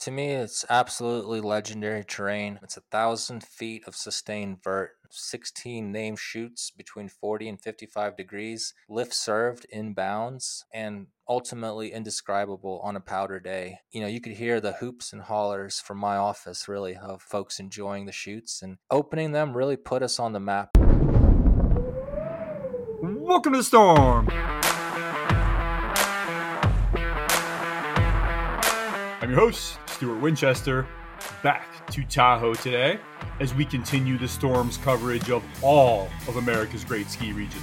To me, it's absolutely legendary terrain. It's a thousand feet of sustained vert, 16 name chutes between 40 and 55 degrees, lift served in bounds, and ultimately indescribable on a powder day. You know, you could hear the hoops and hollers from my office really of folks enjoying the chutes and opening them really put us on the map. Welcome to the storm. Your host, Stuart Winchester, back to Tahoe today as we continue the storm's coverage of all of America's great ski regions.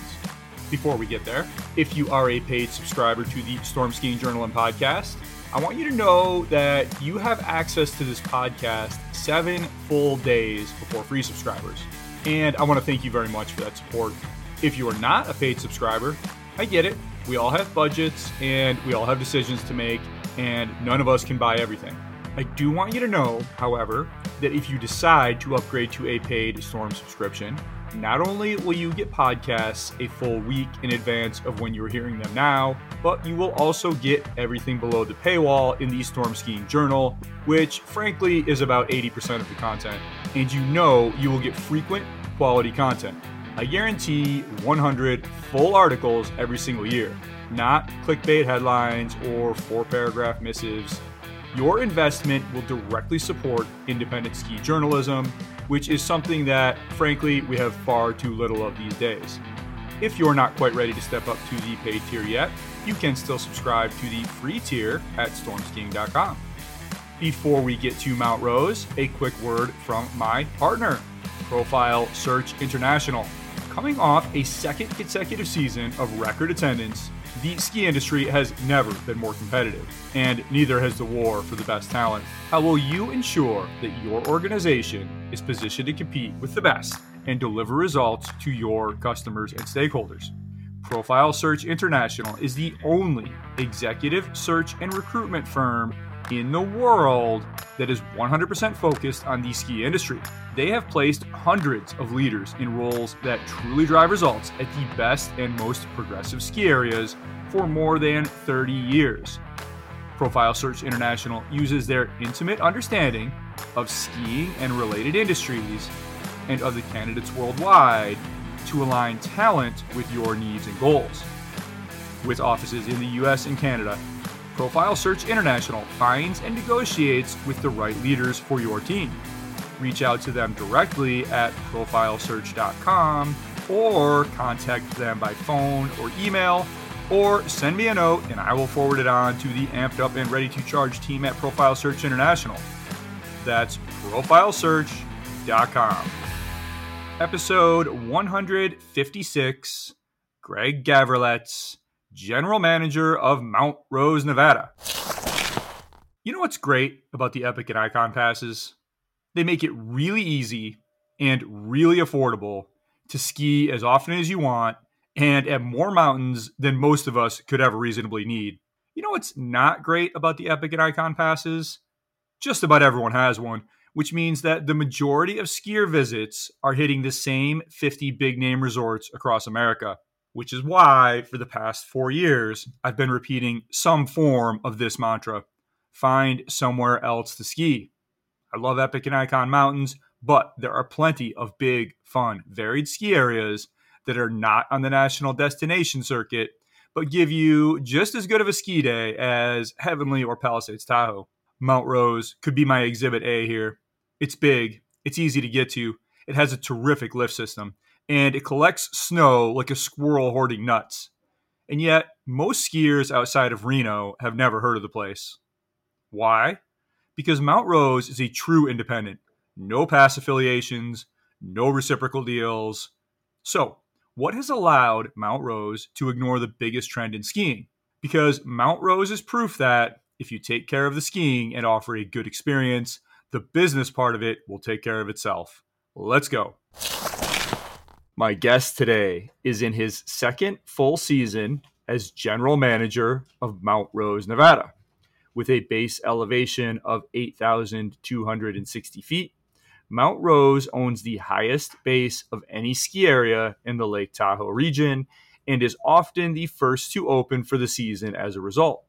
Before we get there, if you are a paid subscriber to the Storm Skiing Journal and podcast, I want you to know that you have access to this podcast seven full days before free subscribers. And I want to thank you very much for that support. If you are not a paid subscriber, I get it. We all have budgets and we all have decisions to make, and none of us can buy everything. I do want you to know, however, that if you decide to upgrade to a paid Storm subscription, not only will you get podcasts a full week in advance of when you're hearing them now, but you will also get everything below the paywall in the Storm Skiing Journal, which frankly is about 80% of the content. And you know you will get frequent quality content. I guarantee 100 full articles every single year, not clickbait headlines or four paragraph missives. Your investment will directly support independent ski journalism, which is something that, frankly, we have far too little of these days. If you're not quite ready to step up to the paid tier yet, you can still subscribe to the free tier at stormskiing.com. Before we get to Mount Rose, a quick word from my partner, Profile Search International. Coming off a second consecutive season of record attendance, the ski industry has never been more competitive, and neither has the war for the best talent. How will you ensure that your organization is positioned to compete with the best and deliver results to your customers and stakeholders? Profile Search International is the only executive search and recruitment firm in the world that is 100% focused on the ski industry. They have placed hundreds of leaders in roles that truly drive results at the best and most progressive ski areas for more than 30 years. Profile Search International uses their intimate understanding of skiing and related industries and of the candidates worldwide to align talent with your needs and goals. With offices in the US and Canada, Profile Search International finds and negotiates with the right leaders for your team. Reach out to them directly at profilesearch.com or contact them by phone or email or send me a note and I will forward it on to the amped up and ready to charge team at Profile Search International. That's profilesearch.com. Episode 156 Greg Gavrilets general manager of Mount Rose, Nevada. You know what's great about the Epic and Icon passes? They make it really easy and really affordable to ski as often as you want and at more mountains than most of us could ever reasonably need. You know what's not great about the Epic and Icon passes? Just about everyone has one, which means that the majority of skier visits are hitting the same 50 big name resorts across America which is why for the past four years, I've been repeating some form of this mantra find somewhere else to ski. I love Epic and Icon Mountains, but there are plenty of big, fun, varied ski areas that are not on the national destination circuit, but give you just as good of a ski day as Heavenly or Palisades Tahoe. Mount Rose could be my exhibit A here. It's big, it's easy to get to, it has a terrific lift system, and it collects snow like a squirrel hoarding nuts. And yet, most skiers outside of Reno have never heard of the place. Why? Because Mount Rose is a true independent. No pass affiliations, no reciprocal deals. So, what has allowed Mount Rose to ignore the biggest trend in skiing? Because Mount Rose is proof that if you take care of the skiing and offer a good experience, the business part of it will take care of itself. Let's go. My guest today is in his second full season as general manager of Mount Rose, Nevada. With a base elevation of 8,260 feet, Mount Rose owns the highest base of any ski area in the Lake Tahoe region and is often the first to open for the season as a result.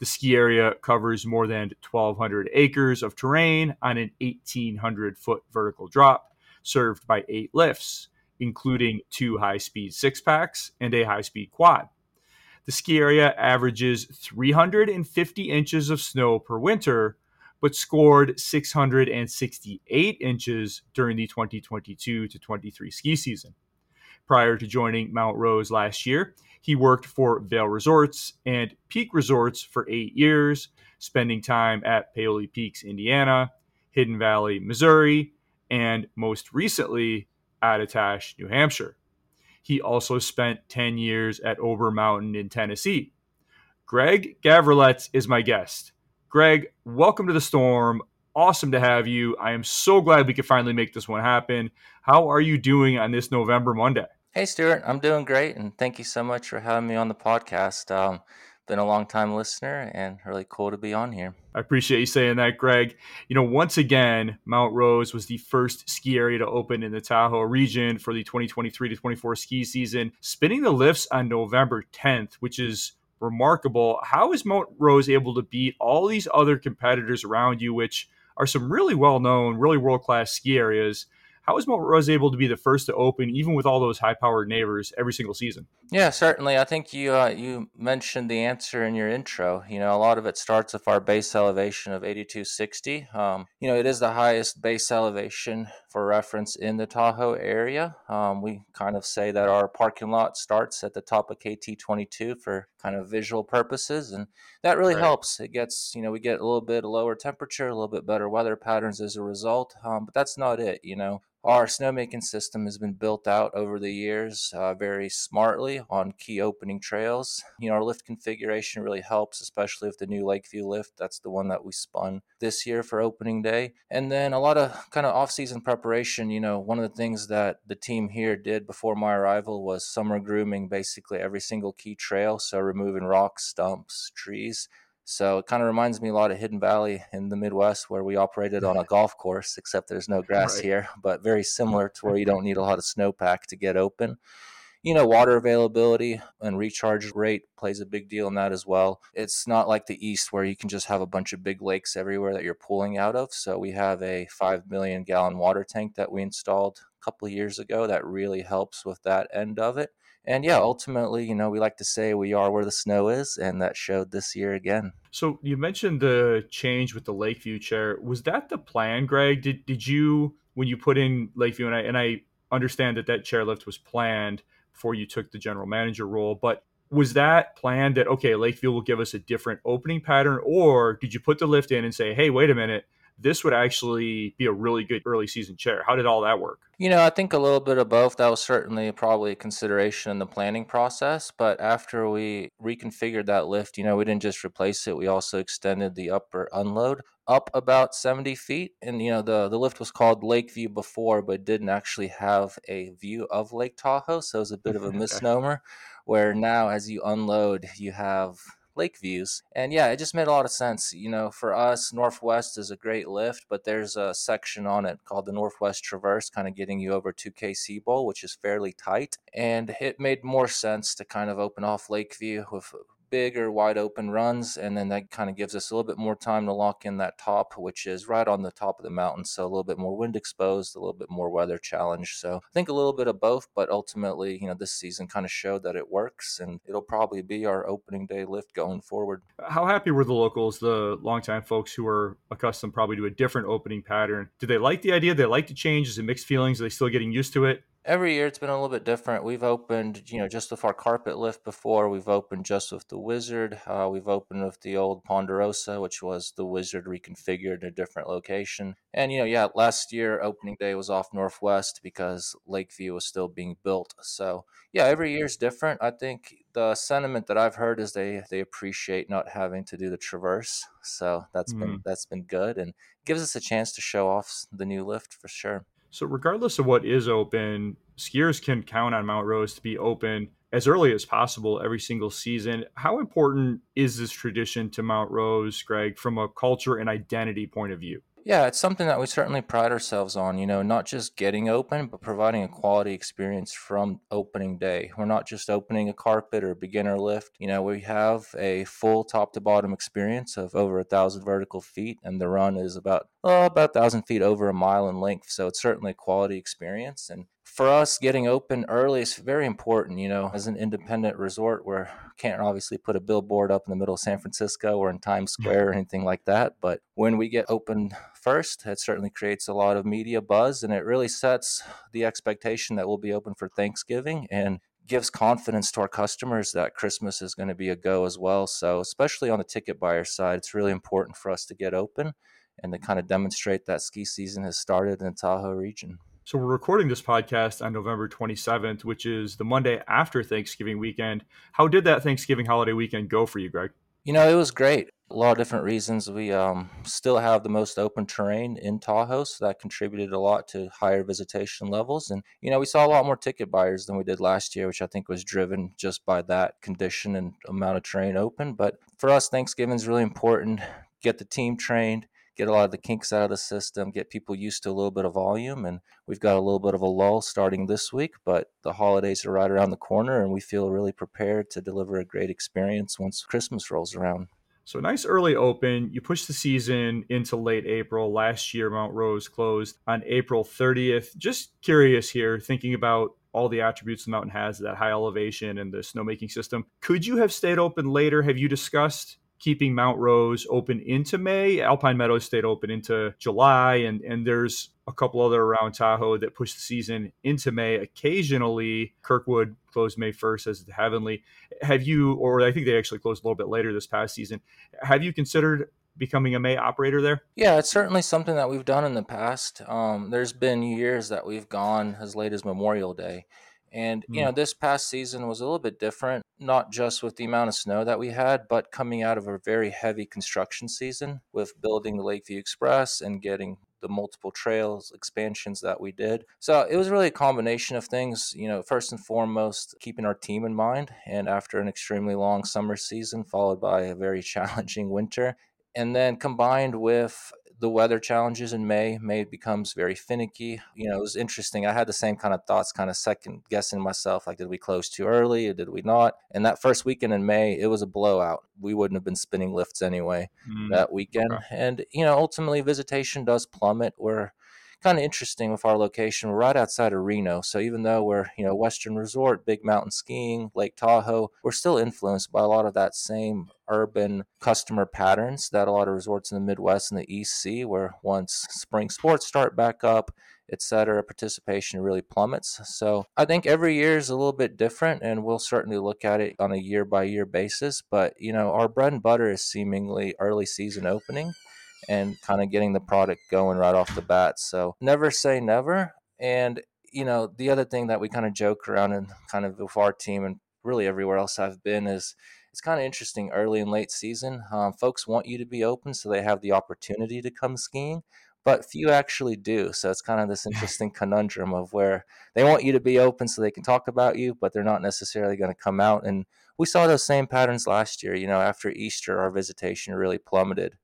The ski area covers more than 1,200 acres of terrain on an 1,800 foot vertical drop, served by eight lifts, including two high speed six packs and a high speed quad. The ski area averages 350 inches of snow per winter, but scored 668 inches during the 2022 to 23 ski season. Prior to joining Mount Rose last year, he worked for Vail Resorts and Peak Resorts for eight years, spending time at Paoli Peaks, Indiana, Hidden Valley, Missouri, and most recently, Attitash, New Hampshire. He also spent 10 years at Ober Mountain in Tennessee. Greg Gavrilets is my guest. Greg, welcome to the storm. Awesome to have you. I am so glad we could finally make this one happen. How are you doing on this November Monday? Hey, Stuart, I'm doing great, and thank you so much for having me on the podcast. Um, been a long time listener and really cool to be on here. I appreciate you saying that, Greg. You know, once again, Mount Rose was the first ski area to open in the Tahoe region for the 2023 to 24 ski season, spinning the lifts on November 10th, which is remarkable. How is Mount Rose able to beat all these other competitors around you, which are some really well known, really world class ski areas? How is Mount Rose able to be the first to open, even with all those high-powered neighbors every single season? Yeah, certainly. I think you uh, you mentioned the answer in your intro. You know, a lot of it starts with our base elevation of 8260. Um, you know, it is the highest base elevation for reference in the Tahoe area. Um, we kind of say that our parking lot starts at the top of KT22 for kind of visual purposes, and that really right. helps. It gets you know we get a little bit lower temperature, a little bit better weather patterns as a result. Um, but that's not it. You know, our snowmaking system has been built out over the years uh, very smartly on key opening trails. You know, our lift configuration really helps, especially with the new Lakeview lift. That's the one that we spun this year for opening day. And then a lot of kind of off season preparation. You know, one of the things that the team here did before my arrival was summer grooming basically every single key trail. So removing rocks, stumps, trees so it kind of reminds me a lot of Hidden Valley in the Midwest, where we operated on a golf course, except there's no grass right. here, but very similar to where you don't need a lot of snowpack to get open. You know, water availability and recharge rate plays a big deal in that as well. It's not like the East where you can just have a bunch of big lakes everywhere that you're pulling out of. So we have a 5 million gallon water tank that we installed a couple of years ago that really helps with that end of it and yeah, ultimately, you know, we like to say we are where the snow is, and that showed this year again. So you mentioned the change with the Lakeview chair. Was that the plan, Greg? Did did you when you put in Lakeview, and I and I understand that that chairlift was planned before you took the general manager role, but was that planned that okay, Lakeview will give us a different opening pattern, or did you put the lift in and say, hey, wait a minute, this would actually be a really good early season chair. How did all that work? You know, I think a little bit of both. That was certainly probably a consideration in the planning process. But after we reconfigured that lift, you know, we didn't just replace it, we also extended the upper unload up about 70 feet. And, you know, the, the lift was called Lakeview before, but didn't actually have a view of Lake Tahoe. So it was a bit of a misnomer. Where now, as you unload, you have lake views. And yeah, it just made a lot of sense. You know, for us, Northwest is a great lift, but there's a section on it called the Northwest Traverse, kind of getting you over to KC Bowl, which is fairly tight. And it made more sense to kind of open off Lakeview with bigger, wide open runs, and then that kind of gives us a little bit more time to lock in that top, which is right on the top of the mountain. So a little bit more wind exposed, a little bit more weather challenge. So I think a little bit of both, but ultimately, you know, this season kind of showed that it works, and it'll probably be our opening day lift going forward. How happy were the locals, the longtime folks who are accustomed probably to a different opening pattern? Did they like the idea? Did they like the change? Is it mixed feelings? Are they still getting used to it? Every year it's been a little bit different. We've opened, you know, just with our carpet lift before. We've opened just with the Wizard. Uh, we've opened with the old Ponderosa, which was the Wizard reconfigured in a different location. And you know, yeah, last year opening day was off Northwest because Lakeview was still being built. So yeah, every year's different. I think the sentiment that I've heard is they they appreciate not having to do the traverse. So that's mm. been that's been good and gives us a chance to show off the new lift for sure. So, regardless of what is open, skiers can count on Mount Rose to be open as early as possible every single season. How important is this tradition to Mount Rose, Greg, from a culture and identity point of view? Yeah, it's something that we certainly pride ourselves on, you know, not just getting open, but providing a quality experience from opening day. We're not just opening a carpet or a beginner lift. You know, we have a full top to bottom experience of over a thousand vertical feet, and the run is about, oh, about a thousand feet over a mile in length. So it's certainly a quality experience. And for us, getting open early is very important. You know, as an independent resort, where can't obviously put a billboard up in the middle of San Francisco or in Times Square or anything like that. But when we get open first, it certainly creates a lot of media buzz, and it really sets the expectation that we'll be open for Thanksgiving and gives confidence to our customers that Christmas is going to be a go as well. So, especially on the ticket buyer side, it's really important for us to get open and to kind of demonstrate that ski season has started in the Tahoe region. So we're recording this podcast on November 27th, which is the Monday after Thanksgiving weekend. How did that Thanksgiving holiday weekend go for you, Greg? You know, it was great. A lot of different reasons. We um, still have the most open terrain in Tahoe, so that contributed a lot to higher visitation levels. And, you know, we saw a lot more ticket buyers than we did last year, which I think was driven just by that condition and amount of terrain open. But for us, Thanksgiving is really important. Get the team trained, get a lot of the kinks out of the system, get people used to a little bit of volume. And we've got a little bit of a lull starting this week, but the holidays are right around the corner and we feel really prepared to deliver a great experience once Christmas rolls around. So nice early open. You push the season into late April. Last year, Mount Rose closed on April 30th. Just curious here, thinking about all the attributes the mountain has, that high elevation and the snowmaking system. Could you have stayed open later? Have you discussed keeping Mount Rose open into May. Alpine Meadows stayed open into July, and and there's a couple other around Tahoe that push the season into May. Occasionally, Kirkwood closed May 1st as the Heavenly. Have you, or I think they actually closed a little bit later this past season. Have you considered becoming a May operator there? Yeah, it's certainly something that we've done in the past. Um, there's been years that we've gone as late as Memorial Day. And, you know, hmm. this past season was a little bit different, not just with the amount of snow that we had, but coming out of a very heavy construction season with building the Lakeview Express and getting the multiple trails expansions that we did. So it was really a combination of things, you know, first and foremost, keeping our team in mind. And after an extremely long summer season, followed by a very challenging winter, and then combined with the weather challenges in May. May becomes very finicky. You know, it was interesting. I had the same kind of thoughts, kind of second guessing myself, like, did we close too early or did we not? And that first weekend in May, it was a blowout. We wouldn't have been spinning lifts anyway mm, that weekend. Okay. And, you know, ultimately visitation does plummet. We're kind of interesting with our location. We're right outside of Reno, so even though we're you know Western Resort, big mountain skiing, Lake Tahoe, we're still influenced by a lot of that same urban customer patterns that a lot of resorts in the Midwest and the East see, where once spring sports start back up, etc., participation really plummets. So I think every year is a little bit different, and we'll certainly look at it on a year by year basis. But you know, our bread and butter is seemingly early season opening and kind of getting the product going right off the bat. So never say never. And, you know, the other thing that we kind of joke around and kind of with our team and really everywhere else I've been is it's kind of interesting early and late season. Um, folks want you to be open so they have the opportunity to come skiing, but few actually do. So it's kind of this interesting conundrum of where they want you to be open so they can talk about you, but they're not necessarily going to come out. And we saw those same patterns last year. You know, after Easter, our visitation really plummeted.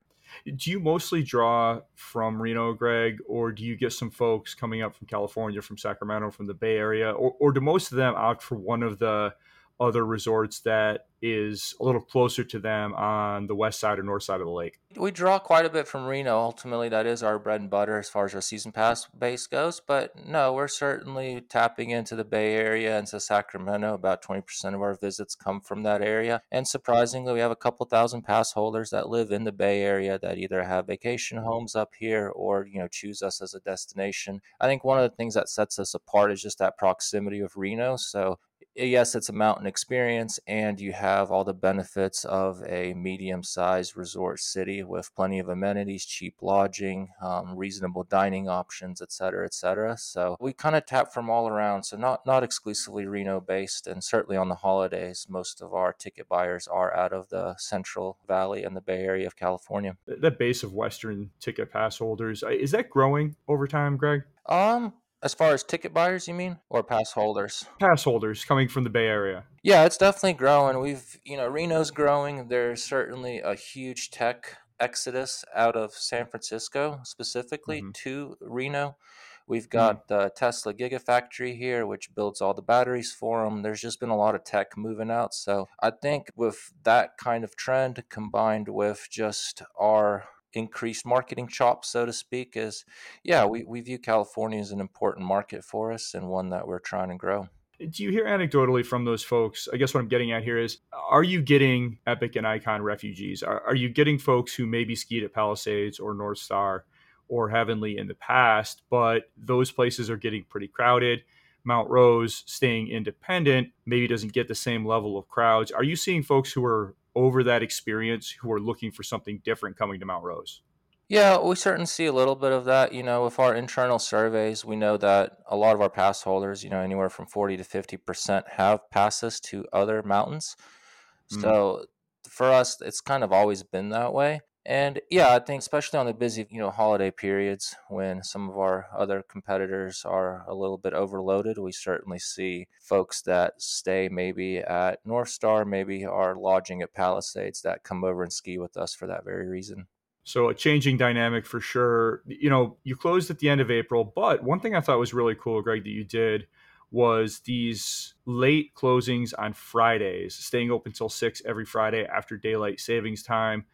Do you mostly draw from Reno, Greg, or do you get some folks coming up from California, from Sacramento, from the Bay Area, or, or do most of them opt for one of the other resorts that is a little closer to them on the west side or north side of the lake. We draw quite a bit from Reno. Ultimately, that is our bread and butter as far as our season pass base goes. But no, we're certainly tapping into the Bay Area and to Sacramento. About 20% of our visits come from that area. And surprisingly, we have a couple thousand pass holders that live in the Bay Area that either have vacation homes up here or, you know, choose us as a destination. I think one of the things that sets us apart is just that proximity of Reno. So yes, it's a mountain experience, and you have all the benefits of a medium sized resort city with plenty of amenities, cheap lodging, um, reasonable dining options, et cetera, et cetera. So we kind of tap from all around. So not, not exclusively Reno based, and certainly on the holidays, most of our ticket buyers are out of the Central Valley and the Bay Area of California. That base of Western ticket pass holders, is that growing over time, Greg? Um, as far as ticket buyers, you mean, or pass holders? Pass holders coming from the Bay Area. Yeah, it's definitely growing. We've, you know, Reno's growing. There's certainly a huge tech exodus out of San Francisco, specifically Mm-hmm. to Reno. We've Mm. got the Tesla Gigafactory here, which builds all the batteries for them. There's just been a lot of tech moving out. So I think with that kind of trend combined with just our increased marketing chops, so to speak, is yeah, we, we view California as an important market for us and one that we're trying to grow. Do you hear anecdotally from those folks? I guess what I'm getting at here is are you getting Epic and Icon refugees? Are, are you getting folks who maybe skied at Palisades or Northstar or Heavenly in the past, but those places are getting pretty crowded? Mount Rose staying independent maybe doesn't get the same level of crowds. Are you seeing folks who are over that experience who are looking for something different coming to Mount Rose? Yeah, we certainly see a little bit of that. You know, with our internal surveys, we know that a lot of our pass holders, you know, anywhere from 40 to 50% have passes to other mountains. Mm. So for us, it's kind of always been that way. And yeah, I think especially on the busy, you know, holiday periods when some of our other competitors are a little bit overloaded, we certainly see folks that stay maybe at Northstar, maybe are lodging at Palisades that come over and ski with us for that very reason. So a changing dynamic for sure. You know, you closed at the end of April, but one thing I thought was really cool, Greg, that you did was these late closings on Fridays, staying open till six every Friday after daylight savings time.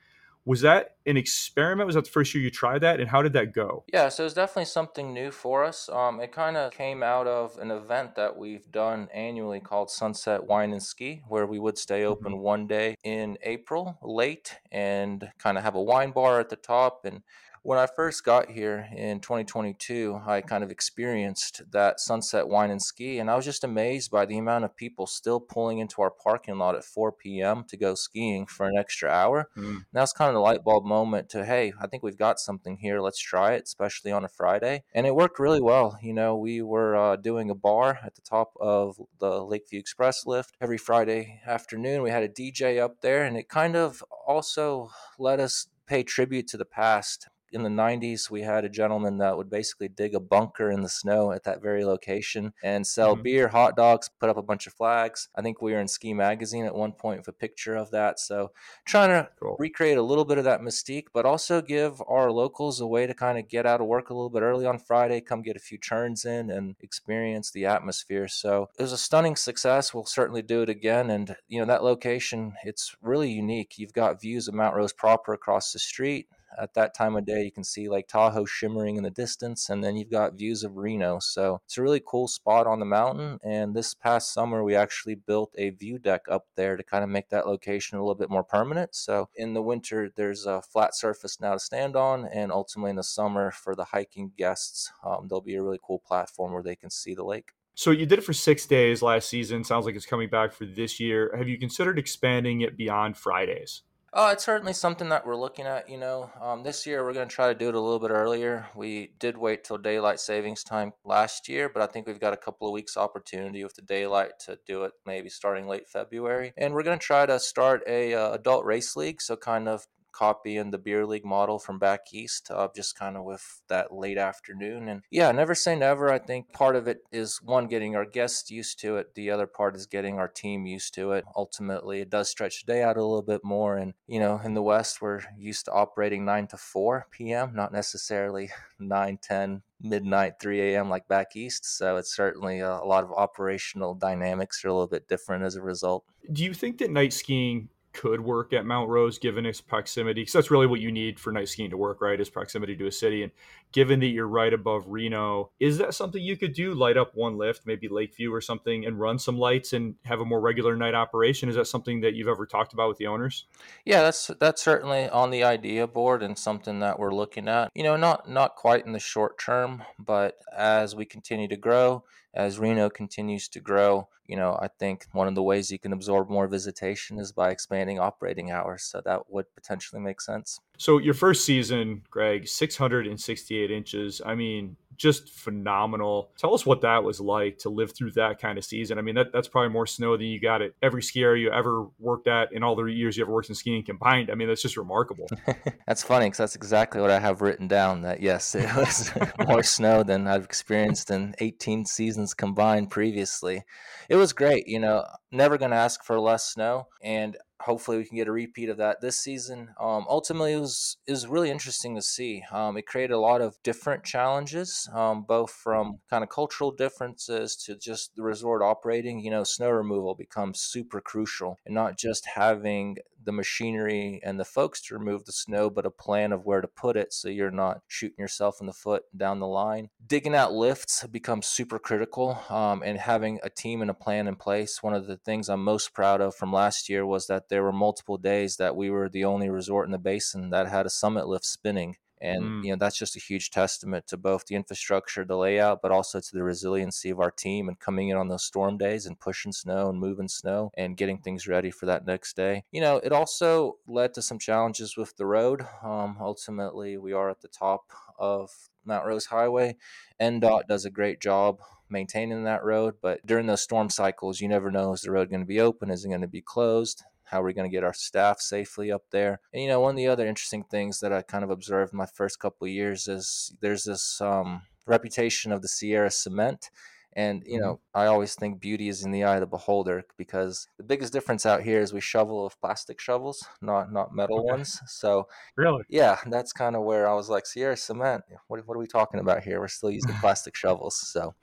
Was that an experiment? Was that the first year you tried that? And how did that go? Yeah, so it was definitely something new for us. Um, it kind of came out of an event that we've done annually called Sunset Wine and Ski, where we would stay open Mhm. one day in April late and kind of have a wine bar at the top. And when I first got here in 2022, I kind of experienced that Sunset Wine and Ski, and I was just amazed by the amount of people still pulling into our parking lot at 4 p.m. to go skiing for an extra hour. Mm. And that's kind of the light bulb moment to, hey, I think we've got something here. Let's try it, especially on a Friday. And it worked really well. You know, we were uh, doing a bar at the top of the Lakeview Express lift every Friday afternoon. We had a DJ up there, and it kind of also let us pay tribute to the past in the 90s we had a gentleman that would basically dig a bunker in the snow at that very location and sell Mhm. beer hot dogs put up a bunch of flags. I think we were in ski magazine at one point with a picture of that. So trying to Cool. recreate a little bit of that mystique but also give our locals a way to kind of get out of work a little bit early on friday come get a few turns in and experience the atmosphere. So it was a stunning success. We'll certainly do it again. And you know that location it's really unique. You've got views of mount rose proper across the street at that time of day you can see like Tahoe shimmering in the distance and then you've got views of Reno. So it's a really cool spot on the mountain and this past summer we actually built a view deck up there to kind of make that location a little bit more permanent. So in the winter there's a flat surface now to stand on and ultimately in the summer for the hiking guests um, there'll be a really cool platform where they can see the lake. So you did it for six days last season. Sounds like it's coming back for this year. Have you considered expanding it beyond Fridays? Uh, it's certainly something that we're looking at. You know, um, this year we're going to try to do it a little bit earlier. We did wait till daylight savings time last year, but I think we've got a couple of weeks opportunity with the daylight to do it maybe starting late February. And we're going to try to start a uh, adult race league, so kind of copying the beer league model from back east, uh, just kind of with that late afternoon. And yeah, never say never. I think part of it is one, getting our guests used to it. The other part is getting our team used to it. Ultimately, it does stretch the day out a little bit more. And, you know, in the West, we're used to operating 9 to 4 p.m., not necessarily 9, 10, midnight 3 a.m like back east so it's certainly a, a lot of operational dynamics are a little bit different as a result Do you think that night skiing could work at Mount Rose given its proximity? Because that's really what you need for night skiing to work, right? Is proximity to a city. And given that you're right above Reno, is that something you could do? Light up one lift, maybe Lakeview or something, and run some lights and have a more regular night operation? Is that something that you've ever talked about with the owners? yeah that's that's certainly on the idea board and something that we're looking at you know not not quite in the short term but as we continue to grow as Reno continues to grow, you know, I think one of the ways you can absorb more visitation is by expanding operating hours. So that would potentially make sense. So your first season, Greg, 668 inches. I mean, just phenomenal. Tell us what that was like to live through that kind of season. I mean, that, that's probably more snow than you got at every ski area you ever worked at in all the years you ever worked in skiing combined. I mean, that's just remarkable. that's funny because that's exactly what I have written down. That yes, it was more snow than I've experienced in 18 seasons combined previously. It was great. You know, never going to ask for less snow. And hopefully we can get a repeat of that this season. Um, ultimately, it was is really interesting to see. Um, it created a lot of different challenges, um, both from kind of cultural differences to just the resort operating. You know, snow removal becomes super crucial, and not just having the machinery and the folks to remove the snow, but a plan of where to put it so you're not shooting yourself in the foot down the line. Digging out lifts becomes super critical, um, and having a team and a plan in place. One of the things I'm most proud of from last year was that there were multiple days that we were the only resort in the basin that had a summit lift spinning and mm. you know that's just a huge testament to both the infrastructure the layout but also to the resiliency of our team and coming in on those storm days and pushing snow and moving snow and getting things ready for that next day. You know it also led to some challenges with the road. Um, ultimately we are at the top of mount rose highway. NDOT does a great job maintaining that road but during those storm cycles you never know is the road going to be open? Is it going to be closed how are we going to get our staff safely up there? And you know, one of the other interesting things that I kind of observed my first couple of years is there's this um, reputation of the Sierra cement. And you know, mm-hmm. I always think beauty is in the eye of the beholder because the biggest difference out here is we shovel with plastic shovels, not not metal okay. ones. So really, yeah, that's kind of where I was like, Sierra cement. What what are we talking about here? We're still using plastic shovels, so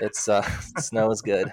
it's uh, snow is good.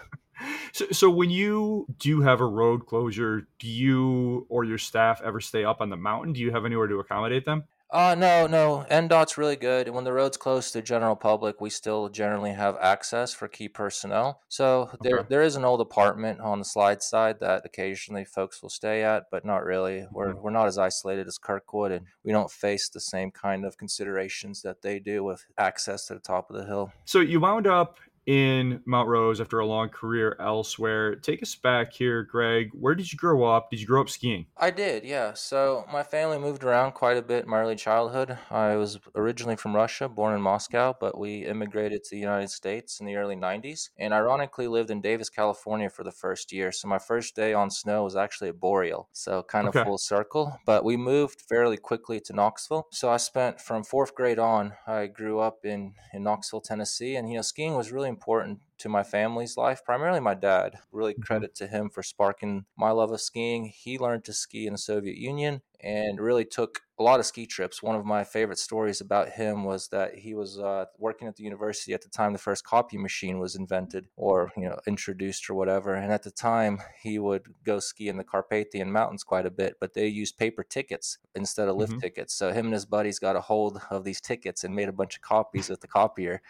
So, so when you do have a road closure, do you or your staff ever stay up on the mountain? Do you have anywhere to accommodate them? Uh, no, no. NDOT's really good. When the road's close to the general public, we still generally have access for key personnel. So okay. there, there is an old apartment on the slide side that occasionally folks will stay at, but not really. We're, mm-hmm. we're not as isolated as Kirkwood, and we don't face the same kind of considerations that they do with access to the top of the hill. So you wound up in Mount Rose after a long career elsewhere. Take us back here, Greg. Where did you grow up? Did you grow up skiing? I did, yeah. So my family moved around quite a bit in my early childhood. I was originally from Russia, born in Moscow, but we immigrated to the United States in the early 90s and ironically lived in Davis, California for the first year. So my first day on snow was actually at Boreal. So kind of okay. full circle. But we moved fairly quickly to Knoxville. So I spent from fourth grade on, I grew up in, in Knoxville, Tennessee. And, you know, skiing was really important to my family's life, primarily my dad. Really mm-hmm. credit to him for sparking my love of skiing. He learned to ski in the Soviet Union and really took a lot of ski trips. One of my favorite stories about him was that he was uh, working at the university at the time the first copy machine was invented or you know introduced or whatever. And at the time, he would go ski in the Carpathian Mountains quite a bit, but they used paper tickets instead of lift mm-hmm. tickets. So him and his buddies got a hold of these tickets and made a bunch of copies with the copier,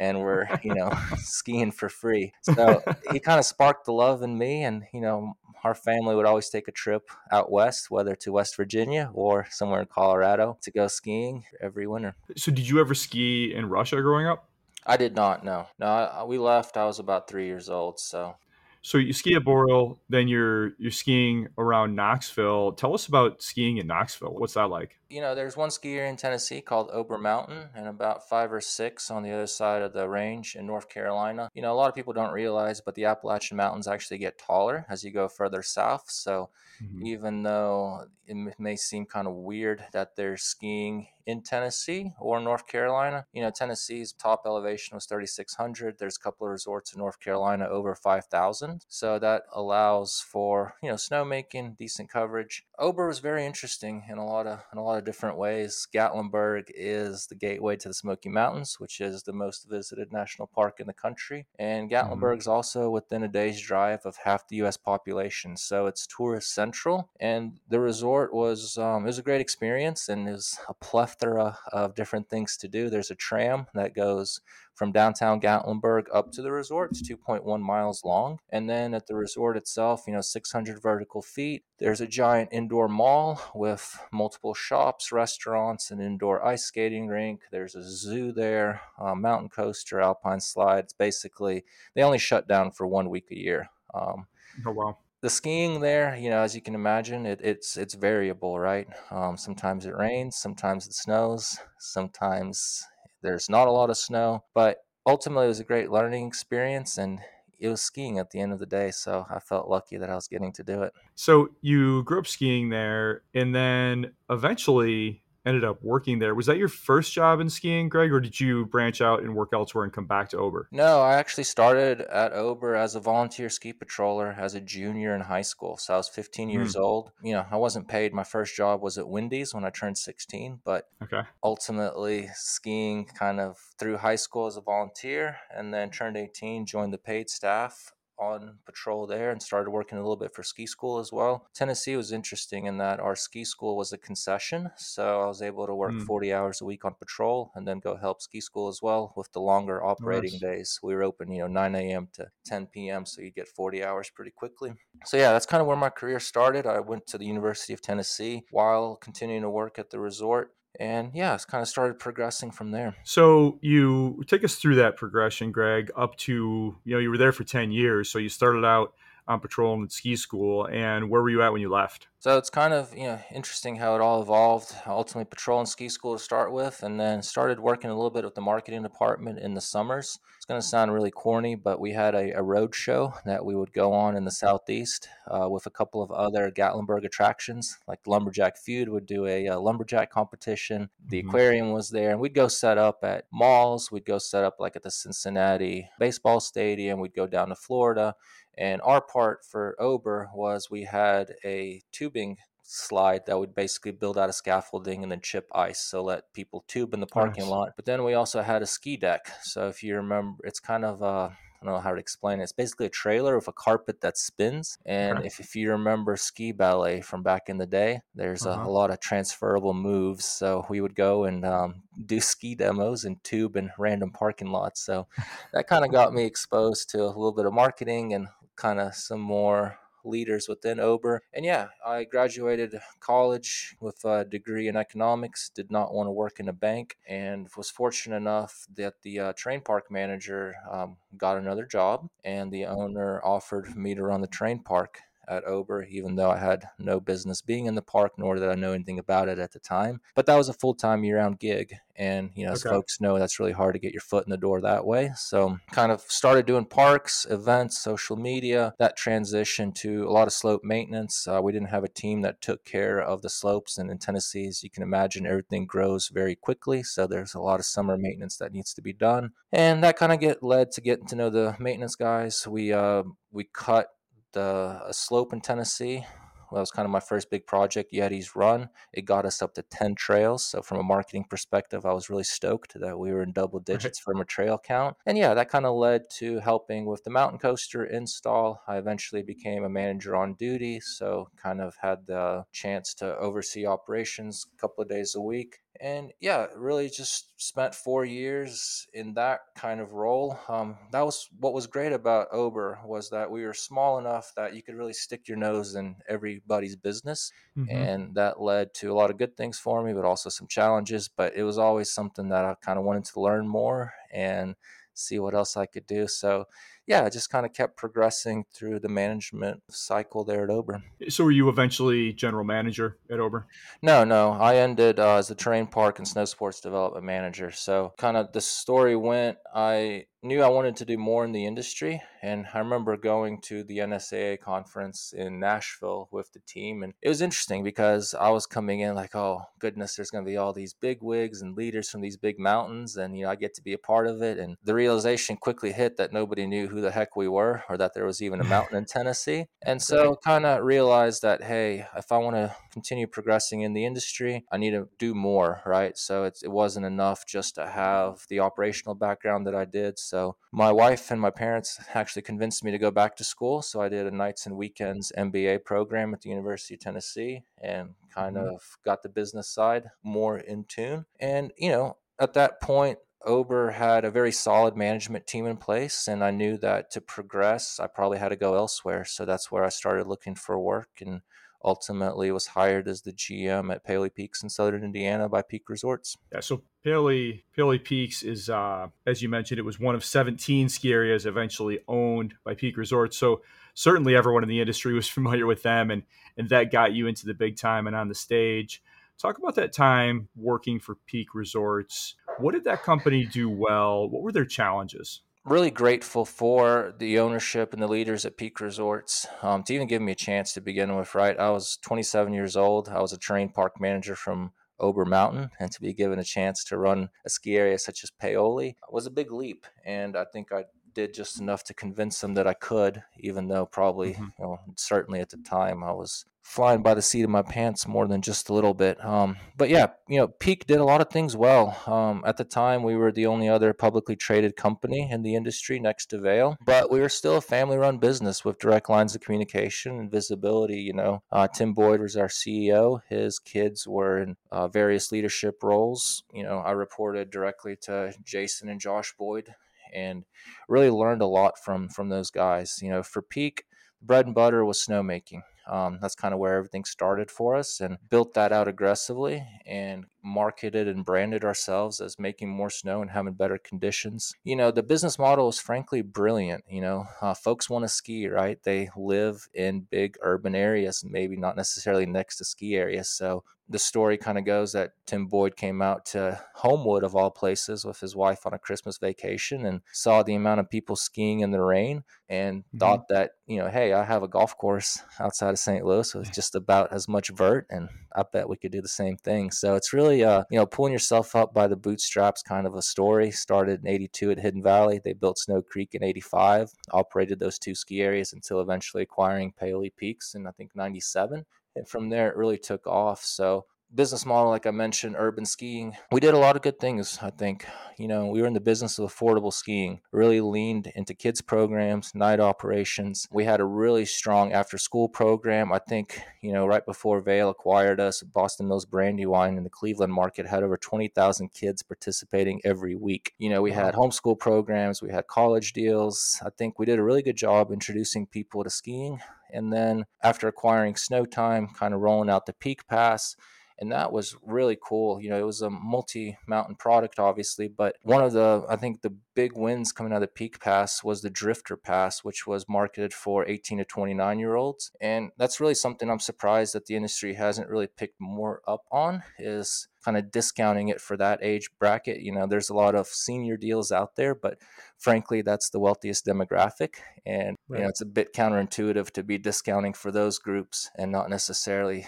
and were you know skiing for free. So he kind of sparked the love in me, and you know our family would always take a trip out west, whether to West Virginia or somewhere in Colorado to go skiing every winter. So, did you ever ski in Russia growing up? I did not. No, no. I, we left. I was about three years old. So so you ski at Boreal, then you're you're skiing around Knoxville. Tell us about skiing in Knoxville. What's that like? You know, there's one skier in Tennessee called Ober Mountain, and about five or six on the other side of the range in North Carolina. You know, a lot of people don't realize, but the Appalachian Mountains actually get taller as you go further south. So mm-hmm. even though it may seem kind of weird that they're skiing in Tennessee or North Carolina. You know, Tennessee's top elevation was 3,600. There's a couple of resorts in North Carolina over 5,000. So that allows for, you know, snowmaking, decent coverage. Ober was very interesting in a lot of in a lot of different ways. Gatlinburg is the gateway to the Smoky Mountains, which is the most visited national park in the country. And Gatlinburg is mm-hmm. also within a day's drive of half the US population. So it's tourist central. And the resort was um, it was a great experience and there's a plethora of different things to do. There's a tram that goes from downtown Gatlinburg up to the resort. It's 2.1 miles long. And then at the resort itself, you know, 600 vertical feet. There's a giant indoor mall with multiple shops, restaurants, an indoor ice skating rink. There's a zoo there, a mountain coaster, alpine slides. Basically, they only shut down for one week a year. Um, oh, wow the skiing there, you know, as you can imagine, it, it's it's variable, right? Um, sometimes it rains, sometimes it snows, sometimes there's not a lot of snow, but ultimately it was a great learning experience and it was skiing at the end of the day, so I felt lucky that I was getting to do it. So you grew up skiing there, and then eventually ended up working there. Was that your first job in skiing, Greg, or did you branch out and work elsewhere and come back to Ober? No, I actually started at Ober as a volunteer ski patroller as a junior in high school. So I was 15 mm. years old. You know, I wasn't paid. My first job was at Wendy's when I turned 16, but okay. ultimately skiing kind of through high school as a volunteer and then turned 18, joined the paid staff on patrol there and started working a little bit for ski school as well. Tennessee was interesting in that our ski school was a concession. So I was able to work mm. 40 hours a week on patrol and then go help ski school as well with the longer operating nice. days. We were open, you know, 9 a.m. to 10 p.m. So you get 40 hours pretty quickly. So yeah, that's kind of where my career started. I went to the University of Tennessee while continuing to work at the resort and yeah, it's kind of started progressing from there. So you take us through that progression, Greg, up to you know you were there for ten years. So you started out on patrol and ski school, and where were you at when you left? So it's kind of you know interesting how it all evolved. Ultimately, patrol and ski school to start with, and then started working a little bit with the marketing department in the summers. It's going to sound really corny, but we had a, a road show that we would go on in the southeast uh, with a couple of other Gatlinburg attractions, like Lumberjack Feud would do a, a lumberjack competition. The mm-hmm. aquarium was there, and we'd go set up at malls. We'd go set up like at the Cincinnati baseball stadium. We'd go down to Florida and our part for Ober was we had a tubing slide that would basically build out a scaffolding and then chip ice. So let people tube in the parking nice. lot. But then we also had a ski deck. So if you remember, it's kind of a I don't know how to explain it. It's basically a trailer with a carpet that spins. And right. if, if you remember ski ballet from back in the day, there's uh-huh. a, a, lot of transferable moves. So we would go and um, do ski demos and tube in random parking lots. So that kind of got me exposed to a little bit of marketing and kind of some more leaders within Ober. And yeah, I graduated college with a degree in economics, did not want to work in a bank, and was fortunate enough that the uh, terrain park manager um, got another job, and the owner offered me to run the terrain park at Ober, even though I had no business being in the park, nor did I know anything about it at the time. But that was a full time year round gig. And, you know, as folks know, that's really hard to get your foot in the door that way. So, kind of started doing parks, events, social media, that transition to a lot of slope maintenance. Uh, we didn't have a team that took care of the slopes. And in Tennessee, as you can imagine, everything grows very quickly. So, there's a lot of summer maintenance that needs to be done. And that kind of get led to getting to know the maintenance guys. We, uh, we cut the a slope in Tennessee. Well, that was kind of my first big project, Yeti's Run. It got us up to 10 trails. So, from a marketing perspective, I was really stoked that we were in double digits from a trail count. And yeah, that kind of led to helping with the mountain coaster install. I eventually became a manager on duty. So, kind of had the chance to oversee operations a couple of days a week and yeah, really just spent four years in that kind of role. Um, that was what was great about Ober was that we were small enough that you could really stick your nose in everybody's business, mm-hmm. and that led to a lot of good things for me, but also some challenges. But it was always something that I kind of wanted to learn more and see what else I could do. So yeah, I just kind of kept progressing through the management cycle there at Ober. So, were you eventually general manager at Ober? No, no. I ended uh, as a terrain park and snow sports development manager. So, kind of the story went I knew I wanted to do more in the industry. And I remember going to the NSAA conference in Nashville with the team. And it was interesting because I was coming in like, oh, goodness, there's going to be all these big wigs and leaders from these big mountains. And, you know, I get to be a part of it. And the realization quickly hit that nobody knew who the heck we were or that there was even a mountain in Tennessee. And so kind of realized that, hey, if I want to continue progressing in the industry, I need to do more, right? So it wasn't enough just to have the operational background that I did. So my wife and my parents actually convinced me to go back to school. So I did a nights and weekends MBA program at the University of Tennessee and kind mm-hmm. of got the business side more in tune. And, you know, at that point, Ober had a very solid management team in place, and I knew that to progress, I probably had to go elsewhere. So that's where I started looking for work and ultimately was hired as the GM at Paoli Peaks in Southern Indiana by Peak Resorts. Yeah, so Paoli Paoli Peaks is, uh, as you mentioned, it was one of 17 ski areas eventually owned by Peak Resorts. So certainly everyone in the industry was familiar with them, and and that got you into the big time and on the stage. Talk about that time working for Peak Resorts. What did that company do well? What were their challenges? Really grateful for the ownership and the leaders at Peak Resorts um, to even give me a chance to begin with. Right, I was 27 years old. I was a terrain park manager from Ober Mountain and to be given a chance to run a ski area such as Paoli was a big leap. And I think I did just enough to convince them that I could, even though probably, mm-hmm. you know, certainly at the time I was flying by the seat of my pants more than just a little bit. Um, but yeah, you know, Peak did a lot of things well. Um, at the time, we were the only other publicly traded company in the industry next to Vail, but we were still a family run business with direct lines of communication and visibility. You know, uh, Tim Boyd was our CEO. His kids were in uh, various leadership roles. You know, I reported directly to Jason and Josh Boyd and really learned a lot from from those guys. You know, for Peak, bread and butter was snowmaking. Um, that's kind of where everything started for us and built that out aggressively and marketed and branded ourselves as making more snow and having better conditions. You know, the business model is frankly brilliant. You know, uh, folks want to ski, right? They live in big urban areas, maybe not necessarily next to ski areas. So the story kind of goes that Tim Boyd came out to Homewood, of all places, with his wife on a Christmas vacation and saw the amount of people skiing in the rain and mm-hmm. thought that, you know, hey, I have a golf course outside of St. Louis with just about as much vert, and I bet we could do the same thing. So it's really, uh, you know, pulling yourself up by the bootstraps kind of a story. Started in 82 at Hidden Valley. They built Snow Creek in 85, operated those two ski areas until eventually acquiring Paoli Peaks in, I think, 97 and from there it really took off so business model, like I mentioned, urban skiing, we did a lot of good things. I think, you know, we were in the business of affordable skiing, really leaned into kids programs, night operations. We had a really strong after school program. I think, you know, right before Vail acquired us, Boston Mills Brandywine in the Cleveland market had over 20,000 kids participating every week. You know, we had homeschool programs, we had college deals. I think we did a really good job introducing people to skiing. And then after acquiring Snow Time, kind of rolling out the Peak Pass, and that was really cool. You know, it was a multi mountain product, obviously, but one of the I think the big wins coming out of the Peak Pass was the Drifter Pass, which was marketed for 18 to 29 year olds, and that's really something I'm surprised that the industry hasn't really picked more up on. Is kind of discounting it for that age bracket. You know, there's a lot of senior deals out there, but frankly, that's the wealthiest demographic. And, right. you know, it's a bit counterintuitive to be discounting for those groups and not necessarily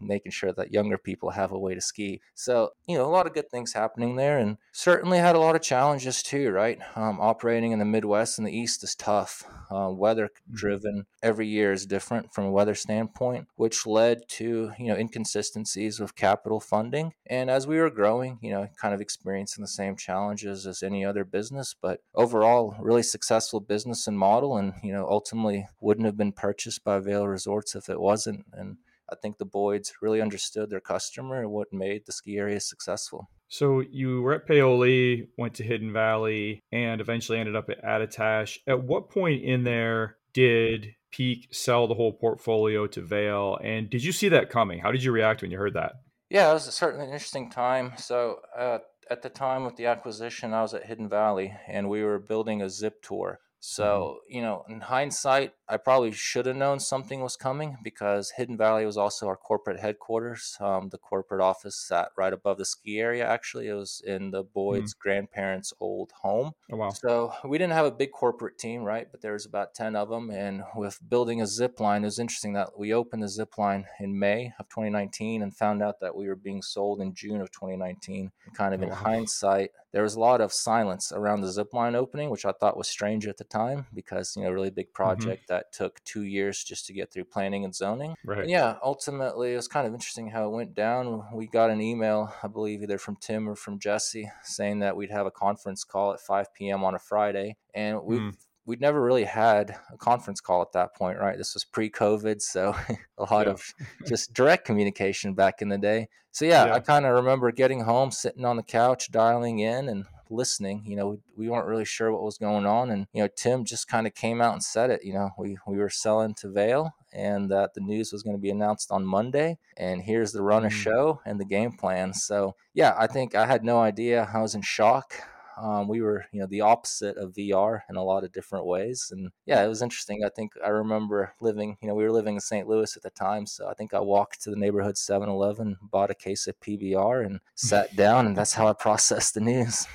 making sure that younger people have a way to ski. So, you know, a lot of good things happening there and certainly had a lot of challenges too, right? Um, operating in the Midwest and the East is tough. Uh, weather mm-hmm. driven every year is different from a weather standpoint, which led to, you know, inconsistencies with capital funding and as we were growing, you know, kind of experiencing the same challenges as any other business, but overall, really successful business and model. And, you know, ultimately wouldn't have been purchased by Vail Resorts if it wasn't. And I think the Boyds really understood their customer and what made the ski area successful. So you were at Paoli, went to Hidden Valley, and eventually ended up at Attitash. At what point in there did Peak sell the whole portfolio to Vail? And did you see that coming? How did you react when you heard that? Yeah, it was certainly an interesting time. So uh, at the time with the acquisition, I was at Hidden Valley, and we were building a zip tour. So, mm-hmm. you know, in hindsight, I probably should have known something was coming because Hidden Valley was also our corporate headquarters. Um, the corporate office sat right above the ski area, actually. It was in the Boyd's mm-hmm. grandparents' old home. Oh, wow. So we didn't have a big corporate team, right? But there was about 10 of them. And with building a zip line, it was interesting that we opened the zip line in May of 2019 and found out that we were being sold in June of 2019. Kind of oh, in wow. hindsight, there was a lot of silence around the zip line opening, which I thought was strange at the time because, you know, really big mm-hmm. project mm-hmm. that took two years just to get through planning and zoning. Right. And yeah, ultimately, it was kind of interesting how it went down. We got an email, I believe, either from Tim or from Jesse, saying that we'd have a conference call at 5 p.m. on a Friday. And we mm we'd never really had a conference call at that point, right? This was pre-COVID, so a lot yeah. of just direct communication back in the day. So yeah, yeah. I kind of remember getting home, sitting on the couch, dialing in, and listening. You know, we, we weren't really sure what was going on, and you know, Tim just kind of came out and said it. You know, we we were selling to Vail, and that the news was going to be announced on Monday. And here's the run of mm. show and the game plan. So yeah, I think I had no idea. I was in shock. Um, we were, you know, the opposite of VR in a lot of different ways. And yeah, it was interesting. I think I remember living, you know, we were living in St. Louis at the time. So I think I walked to the neighborhood 7 Eleven, bought a case of PBR, and sat down. And that's how I processed the news.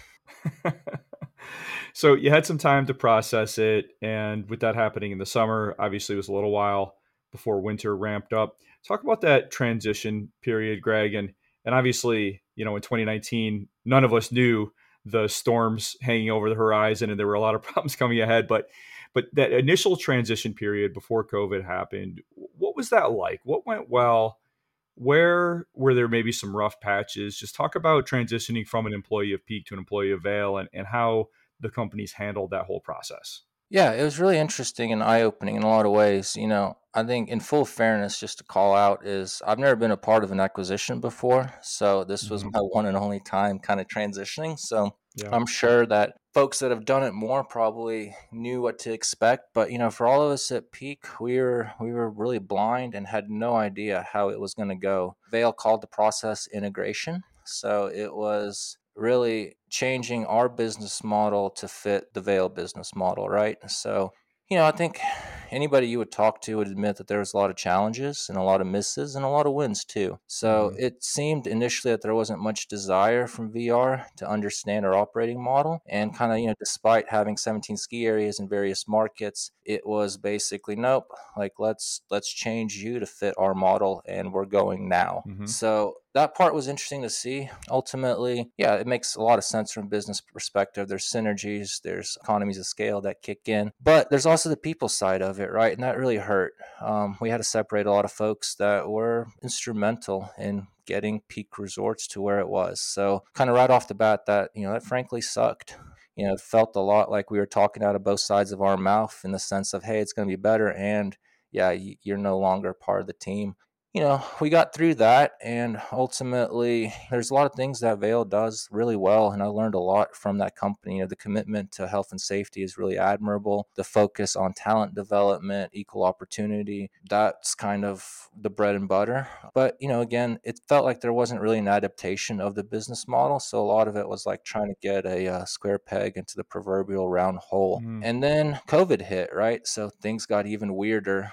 so you had some time to process it, and with that happening in the summer, obviously it was a little while before winter ramped up. Talk about that transition period, Greg, and And obviously, you know, in 2019, none of us knew the storms hanging over the horizon and there were a lot of problems coming ahead. But but that initial transition period before COVID happened, what was that like? What went well? Where were there maybe some rough patches? Just talk about transitioning from an employee of Peak to an employee of Vail and, and how the companies handled that whole process. Yeah, it was really interesting and eye opening in a lot of ways. You know, I think in full fairness, just to call out is I've never been a part of an acquisition before. So this was Mhm. my one and only time kind of transitioning. So Yeah. I'm sure that folks that have done it more probably knew what to expect. But you know, for all of us at Peak, we were we were really blind and had no idea how it was going to go. Vail called the process integration. So it was really changing our business model to fit the Vail business model, right? So, you know, I think anybody you would talk to would admit that there was a lot of challenges and a lot of misses and a lot of wins too. So Mhm. it seemed initially that there wasn't much desire from VR to understand our operating model. And kind of, you know, despite having 17 ski areas in various markets, it was basically nope, like let's let's change you to fit our model and we're going now. Mhm. So that part was interesting to see. Ultimately, yeah, it makes a lot of sense from a business perspective. There's synergies, there's economies of scale that kick in, but there's also the people side of it, right? And that really hurt. Um, we had to separate a lot of folks that were instrumental in getting Peak Resorts to where it was. So, kind of right off the bat, that you know, that frankly sucked. You know, felt a lot like we were talking out of both sides of our mouth in the sense of, hey, it's going to be better, and yeah, you're no longer part of the team you know, we got through that, and ultimately, there's a lot of things that Vail does really well, and I learned a lot from that company. You know, the commitment to health and safety is really admirable. The focus on talent development, equal opportunity, that's kind of the bread and butter. But, you know, again, it felt like there wasn't really an adaptation of the business model. So a lot of it was like trying to get a uh, square peg into the proverbial round hole. Mhm. And then COVID hit, right? So things got even weirder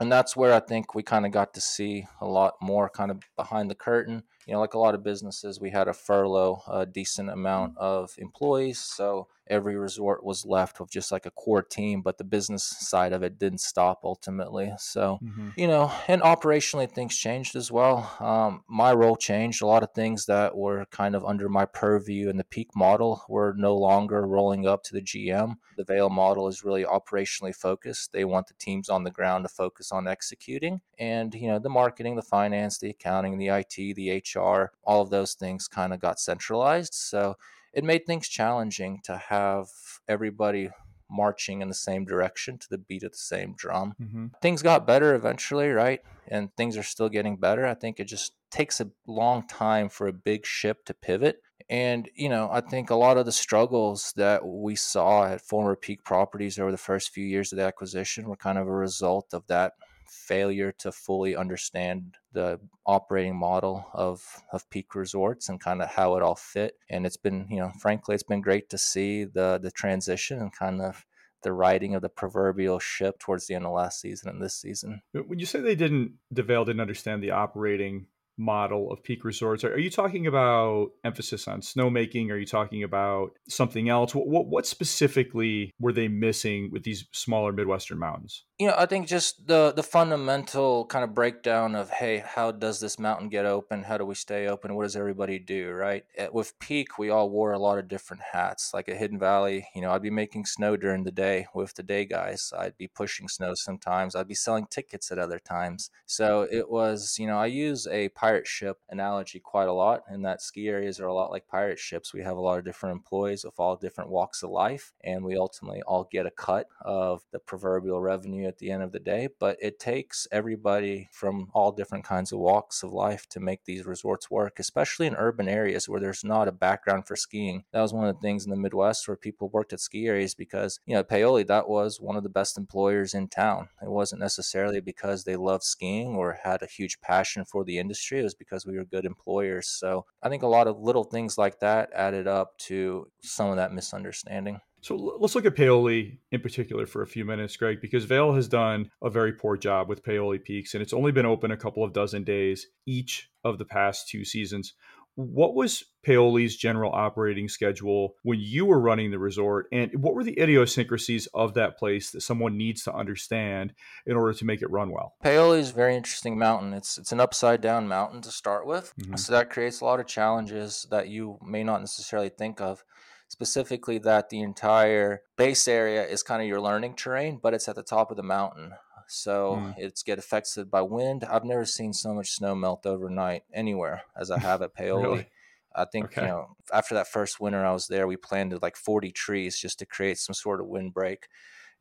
and that's where I think we kind of got to see a lot more kind of behind the curtain. You know, like a lot of businesses, we had a furlough a decent amount mm. of employees. So every resort was left with just like a core team, but the business side of it didn't stop ultimately. So, Mhm. you know, and operationally things changed as well. Um, my role changed. A lot of things that were kind of under my purview in the peak model were no longer rolling up to the GM. The Vail model is really operationally focused. They want the teams on the ground to focus on executing. And, you know, the marketing, the finance, the accounting, the IT, the HR, all of those things kind of got centralized. So it made things challenging to have everybody marching in the same direction to the beat of the same drum. Mhm. Things got better eventually, right? And things are still getting better. I think it just takes a long time for a big ship to pivot. And, you know, I think a lot of the struggles that we saw at former peak properties over the first few years of the acquisition were kind of a result of that failure to fully understand the operating model of of peak resorts and kind of how it all fit and it's been you know frankly it's been great to see the the transition and kind of the riding of the proverbial ship towards the end of last season and this season When you say they didn't, DeVale didn't understand the operating model of peak resorts, are you talking about emphasis on snowmaking? Are you talking about something else? What, what, what specifically were they missing with these smaller Midwestern mountains? You know, I think just the the fundamental kind of breakdown of hey, how does this mountain get open? How do we stay open? What does everybody do? Right? At, with Peak, we all wore a lot of different hats. Like at Hidden Valley, you know, I'd be making snow during the day with the day guys. I'd be pushing snow sometimes. I'd be selling tickets at other times. So it was, you know, I use a pirate ship analogy quite a lot. In that ski areas are a lot like pirate ships. We have a lot of different employees with all different walks of life, and we ultimately all get a cut of the proverbial revenue at the end of the day. But it takes everybody from all different kinds of walks of life to make these resorts work, especially in urban areas where there's not a background for skiing. That was one of the things in the Midwest where people worked at ski areas because, you know, Paoli, that was one of the best employers in town. It wasn't necessarily because they loved skiing or had a huge passion for the industry. It was because we were good employers. So I think a lot of little things like that added up to some of that misunderstanding. So let's look at Paoli in particular for a few minutes, Greg, because Vail has done a very poor job with Paoli Peaks, and it's only been open a couple of dozen days each of the past two seasons. what was Paoli's general operating schedule when you were running the resort, and what were the idiosyncrasies of that place that someone needs to understand in order to make it run well? Paoli is a very interesting mountain. It's it's an upside down mountain to start with, mm-hmm. so that creates a lot of challenges that you may not necessarily think of. Specifically, that the entire base area is kind of your learning terrain, but it's at the top of the mountain so mm. it's get affected by wind. I've never seen so much snow melt overnight anywhere as I have at Paoli. really? I think okay. you know after that first winter I was there, we planted like 40 trees just to create some sort of windbreak.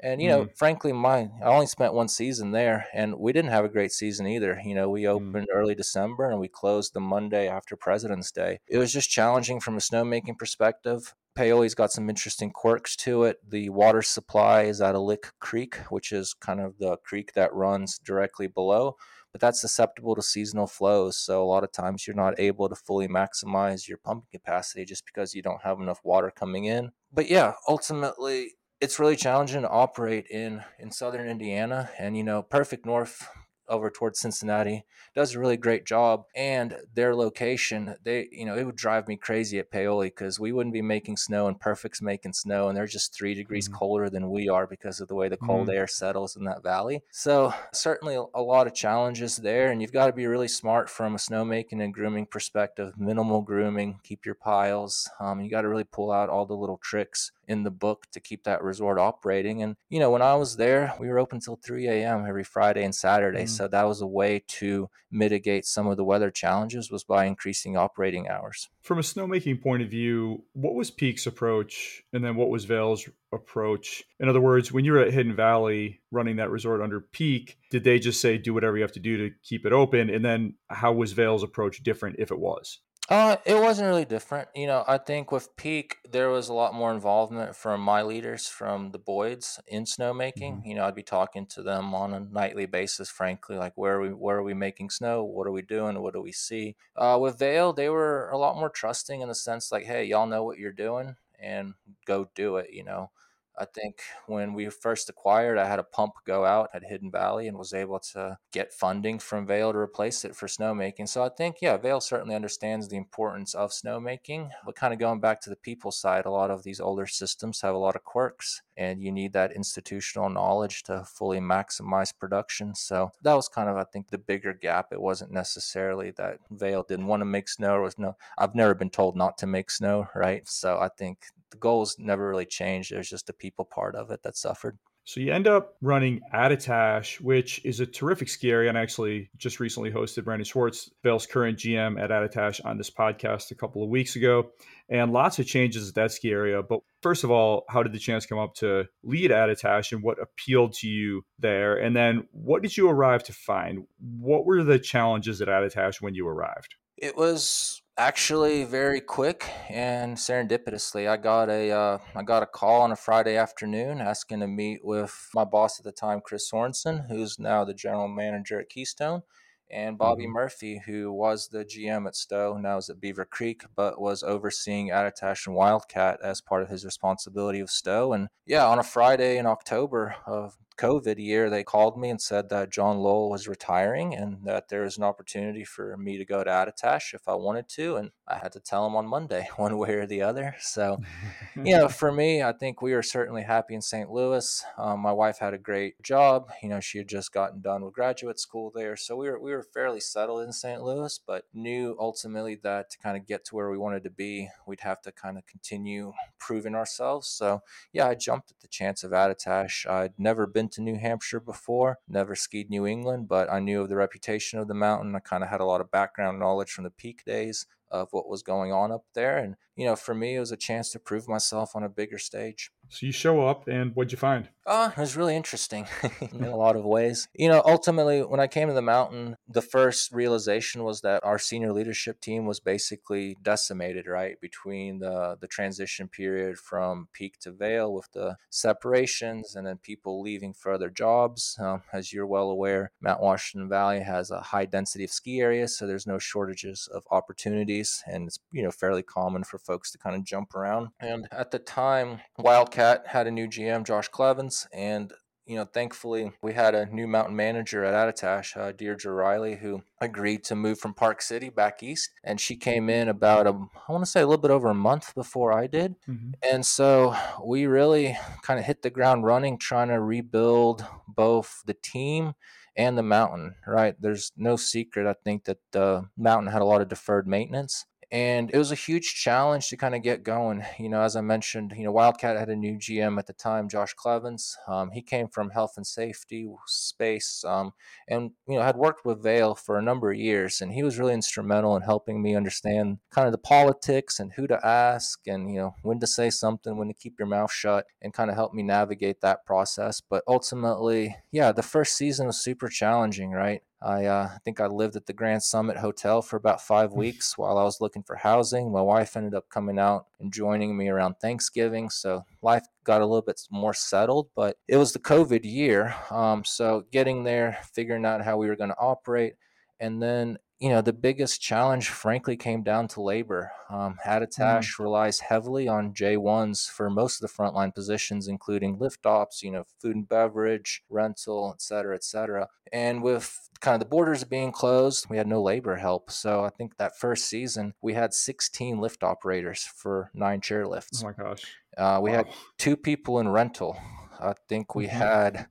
And you know, mm. frankly, my I only spent one season there, and we didn't have a great season either. You know, we mm. opened mm. early December and we closed the Monday after President's Day. It was just challenging from a snowmaking perspective. Paoli's got some interesting quirks to it. The water supply is at a lick creek, which is kind of the creek that runs directly below, but that's susceptible to seasonal flows. So a lot of times you're not able to fully maximize your pumping capacity just because you don't have enough water coming in. But yeah, ultimately it's really challenging to operate in in southern Indiana and you know Perfect North over towards Cincinnati does a really great job. And their location, they, you know, it would drive me crazy at Paoli because we wouldn't be making snow and Perfect's making snow, and they're just three degrees mm-hmm. colder than we are because of the way the cold mm-hmm. air settles in that valley. So certainly a lot of challenges there, and you've got to be really smart from a snowmaking and grooming perspective. Minimal grooming, keep your piles. Um, you got to really pull out all the little tricks in the book to keep that resort operating. And you know, when I was there, we were open until 3 a.m. every Friday and Saturday. Mm-hmm. So that was a way to mitigate some of the weather challenges was by increasing operating hours. From a snowmaking point of view, what was Peak's approach and then what was Vail's approach? In other words, when you were at Hidden Valley running that resort under Peak, did they just say do whatever you have to do to keep it open? And then how was Vail's approach different if it was? Uh, it wasn't really different. You know, I think with Peak, there was a lot more involvement from my leaders, from the Boyds in snowmaking. Mm-hmm. You know, I'd be talking to them on a nightly basis, frankly, like where are we, where are we making snow? What are we doing? What do we see? Uh, with Vail, they were a lot more trusting in the sense like, hey, y'all know what you're doing and go do it. You know, I think when we first acquired, I had a pump go out at Hidden Valley and was able to get funding from Vail to replace it for snowmaking. So I think, yeah, Vail certainly understands the importance of snowmaking. But kind of going back to the people side, a lot of these older systems have a lot of quirks, and you need that institutional knowledge to fully maximize production. So that was kind of, I think, the bigger gap. It wasn't necessarily that Vail didn't want to make snow. Or was no, I've never been told not to make snow, right? So I think the goals never really changed. There's just the people part of it that suffered. So you end up running Attitash, which is a terrific ski area. And I actually just recently hosted Brandon Schwartz, Vail's current GM at Attitash, on this podcast a couple of weeks ago. And lots of changes at that ski area. But first of all, how did the chance come up to lead Attitash and what appealed to you there? And then what did you arrive to find? What were the challenges at Attitash when you arrived? It was actually very quick and serendipitously. I got a uh, I got a call on a Friday afternoon asking to meet with my boss at the time, Chris Sorensen, who's now the general manager at Keystone, and Bobby mm-hmm. Murphy, who was the GM at Stowe, now is at Beaver Creek, but was overseeing Attitash and Wildcat as part of his responsibility of Stowe. And yeah, on a Friday in October of COVID year, they called me and said that John Lowell was retiring and that there was an opportunity for me to go to Attitash if I wanted to. And I had to tell them on Monday, one way or the other. So, you know, for me, I think we were certainly happy in St. Louis. Um, my wife had a great job. You know, she had just gotten done with graduate school there. So we were, we were fairly settled in St. Louis, but knew ultimately that to kind of get to where we wanted to be, we'd have to kind of continue proving ourselves. So, yeah, I jumped at the chance of Attitash. I'd never been to New Hampshire before, never skied New England, but I knew of the reputation of the mountain. I kind of had a lot of background knowledge from the peak days of what was going on up there. And, you know, for me, it was a chance to prove myself on a bigger stage. So you show up, and what'd you find? Uh, it was really interesting in a lot of ways. You know, ultimately, when I came to the mountain, the first realization was that our senior leadership team was basically decimated, right? Between the, the transition period from peak to Vail with the separations and then people leaving for other jobs. Um, as you're well aware, Mount Washington Valley has a high density of ski areas, so there's no shortages of opportunities. And it's, you know, fairly common for folks to kind of jump around. And at the time, Wildcat had a new GM, Josh Clevens, and you know, thankfully we had a new mountain manager at Attitash, uh, Deirdre Riley, who agreed to move from Park City back east. And she came in about, a, I want to say a little bit over a month before I did. Mm-hmm. And so we really kind of hit the ground running, trying to rebuild both the team and the mountain, right? There's no secret, I think, that the mountain had a lot of deferred maintenance and it was a huge challenge to kind of get going. You know, as I mentioned, you know, Wildcat had a new GM at the time, Josh Clevens. Um, he came from health and safety space, um, and you know, had worked with Vail for a number of years, and he was really instrumental in helping me understand kind of the politics and who to ask, and you know, when to say something, when to keep your mouth shut, and kind of help me navigate that process. But ultimately, yeah, the first season was super challenging, right? I uh, think I lived at the Grand Summit Hotel for about five weeks while I was looking for housing. My wife ended up coming out and joining me around Thanksgiving, so life got a little bit more settled. But it was the COVID year, um, so getting there, figuring out how we were going to operate, and then you know, the biggest challenge, frankly, came down to labor. Um, mm. relies heavily on J1s for most of the frontline positions, including lift ops, you know, food and beverage, rental, et cetera, et cetera. And with kind of the borders being closed, we had no labor help. So I think that first season, we had 16 lift operators for nine chairlifts. Oh my gosh. Uh, we wow. had two people in rental. I think we mm-hmm. had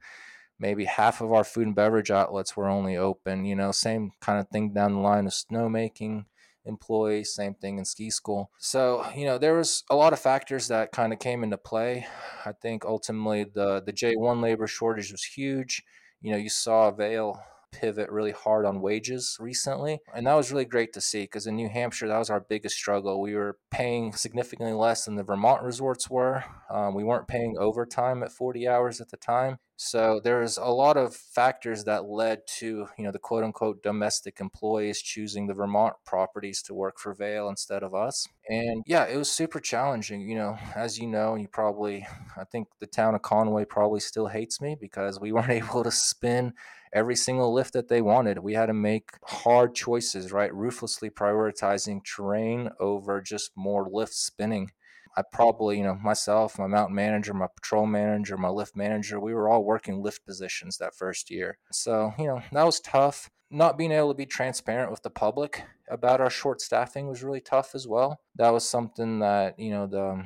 maybe half of our food and beverage outlets were only open. You know, same kind of thing down the line of snowmaking employees, same thing in ski school. So, you know, there was a lot of factors that kind of came into play. I think ultimately the the J1 labor shortage was huge. You know, you saw Vail pivot really hard on wages recently. And that was really great to see because in New Hampshire, that was our biggest struggle. We were paying significantly less than the Vermont resorts were. Um, we weren't paying overtime at 40 hours at the time. So there's a lot of factors that led to, you know, the quote unquote domestic employees choosing the Vermont properties to work for Vail instead of us. And yeah, it was super challenging. You know, as you know, you probably, I think the town of Conway probably still hates me because we weren't able to spin every single lift that they wanted. We had to make hard choices, right? Ruthlessly prioritizing terrain over just more lift spinning. I probably, you know, myself, my mountain manager, my patrol manager, my lift manager, we were all working lift positions that first year. So, you know, that was tough. Not being able to be transparent with the public about our short staffing was really tough as well. That was something that, you know, the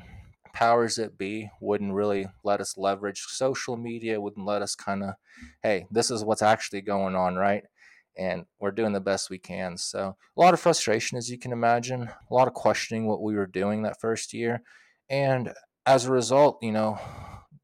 powers that be wouldn't really let us leverage social media, wouldn't let us kind of, hey, this is what's actually going on, right? And we're doing the best we can. So, a lot of frustration, as you can imagine, a lot of questioning what we were doing that first year. And as a result, you know,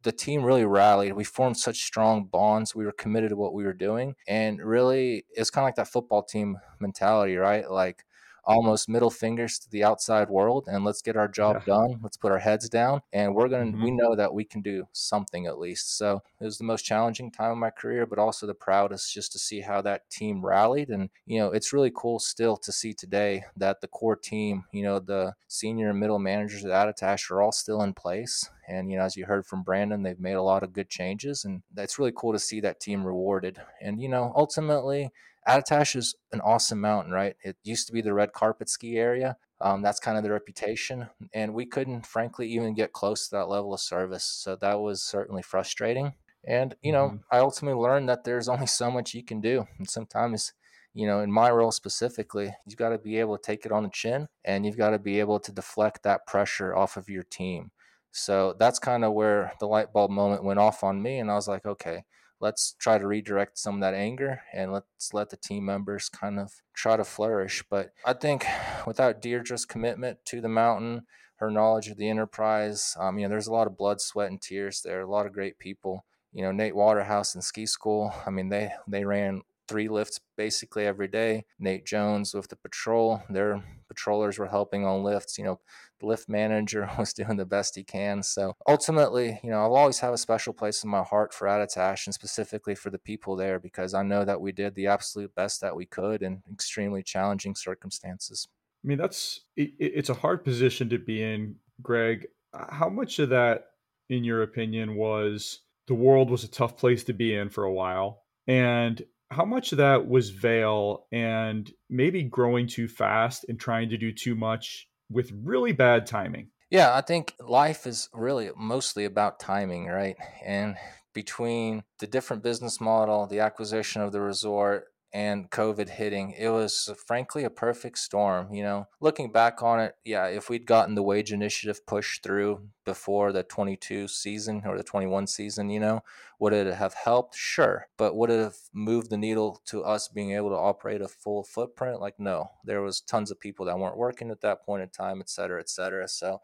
the team really rallied. We formed such strong bonds. We were committed to what we were doing. And really, it's kind of like that football team mentality, right? Like, almost middle fingers to the outside world and let's get our job yeah. done. Let's put our heads down and we're going to, mm-hmm. we know that we can do something at least. So it was the most challenging time of my career, but also the proudest just to see how that team rallied. And, you know, it's really cool still to see today that the core team, you know, the senior and middle managers at Attitash are all still in place. And, you know, as you heard from Brandon, they've made a lot of good changes. And that's really cool to see that team rewarded. And, you know, ultimately, Attitash is an awesome mountain, right? It used to be the red carpet ski area. Um, that's kind of the reputation. And we couldn't, frankly, even get close to that level of service. So that was certainly frustrating. And, you know, mm-hmm. I ultimately learned that there's only so much you can do. And sometimes, you know, in my role specifically, you've got to be able to take it on the chin and you've got to be able to deflect that pressure off of your team. So that's kind of where the light bulb moment went off on me. And I was like, okay, let's try to redirect some of that anger and let's let the team members kind of try to flourish. But I think without Deirdre's commitment to the mountain, her knowledge of the enterprise, um, you know, there's a lot of blood, sweat, and tears there. A lot of great people. You know, Nate Waterhouse in ski school. I mean, they they ran three lifts basically every day. Nate Jones with the patrol, their patrollers were helping on lifts. You know, the lift manager was doing the best he can. So ultimately, you know, I'll always have a special place in my heart for Attitash and specifically for the people there because I know that we did the absolute best that we could in extremely challenging circumstances. I mean, that's it, it's a hard position to be in, Greg. How much of that, in your opinion, was the world was a tough place to be in for a while? And how much of that was Vail and maybe growing too fast and trying to do too much with really bad timing? Yeah, I think life is really mostly about timing, right? And between the different business model, the acquisition of the resort, and COVID hitting, it was uh, frankly a perfect storm. You know, looking back on it, yeah, if we'd gotten the wage initiative pushed through before the 22 season or the 21 season, you know, would it have helped? Sure. But would it have moved the needle to us being able to operate a full footprint? Like, no, there was tons of people that weren't working at that point in time, et cetera, et cetera. So,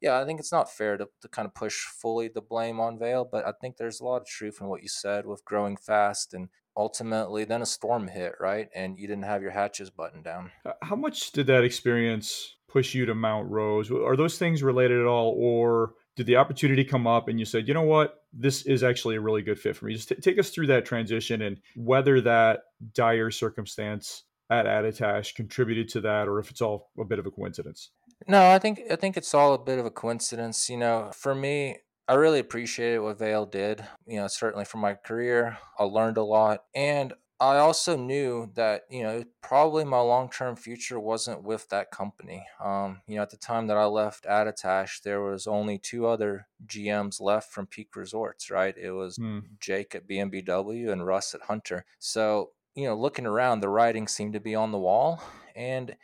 yeah, I think it's not fair to, to kind of push fully the blame on Vail, but I think there's a lot of truth in what you said with growing fast and ultimately then a storm hit, right? And you didn't have your hatches buttoned down. Uh, how much did that experience push you to Mount Rose? Are those things related at all, or did the opportunity come up and you said, you know what, this is actually a really good fit for me? Just t- take us through that transition and whether that dire circumstance at Attitash contributed to that, or if it's all a bit of a coincidence. No, I think I think it's all a bit of a coincidence. You know, for me, I really appreciated what Vail did. You know, certainly for my career, I learned a lot. And I also knew that, you know, probably my long term future wasn't with that company. Um, you know, at the time that I left Attitash, there was only two other GMs left from Peak Resorts, right? It was mm. Jake at BMBW and Russ at Hunter. So, you know, looking around, the writing seemed to be on the wall. And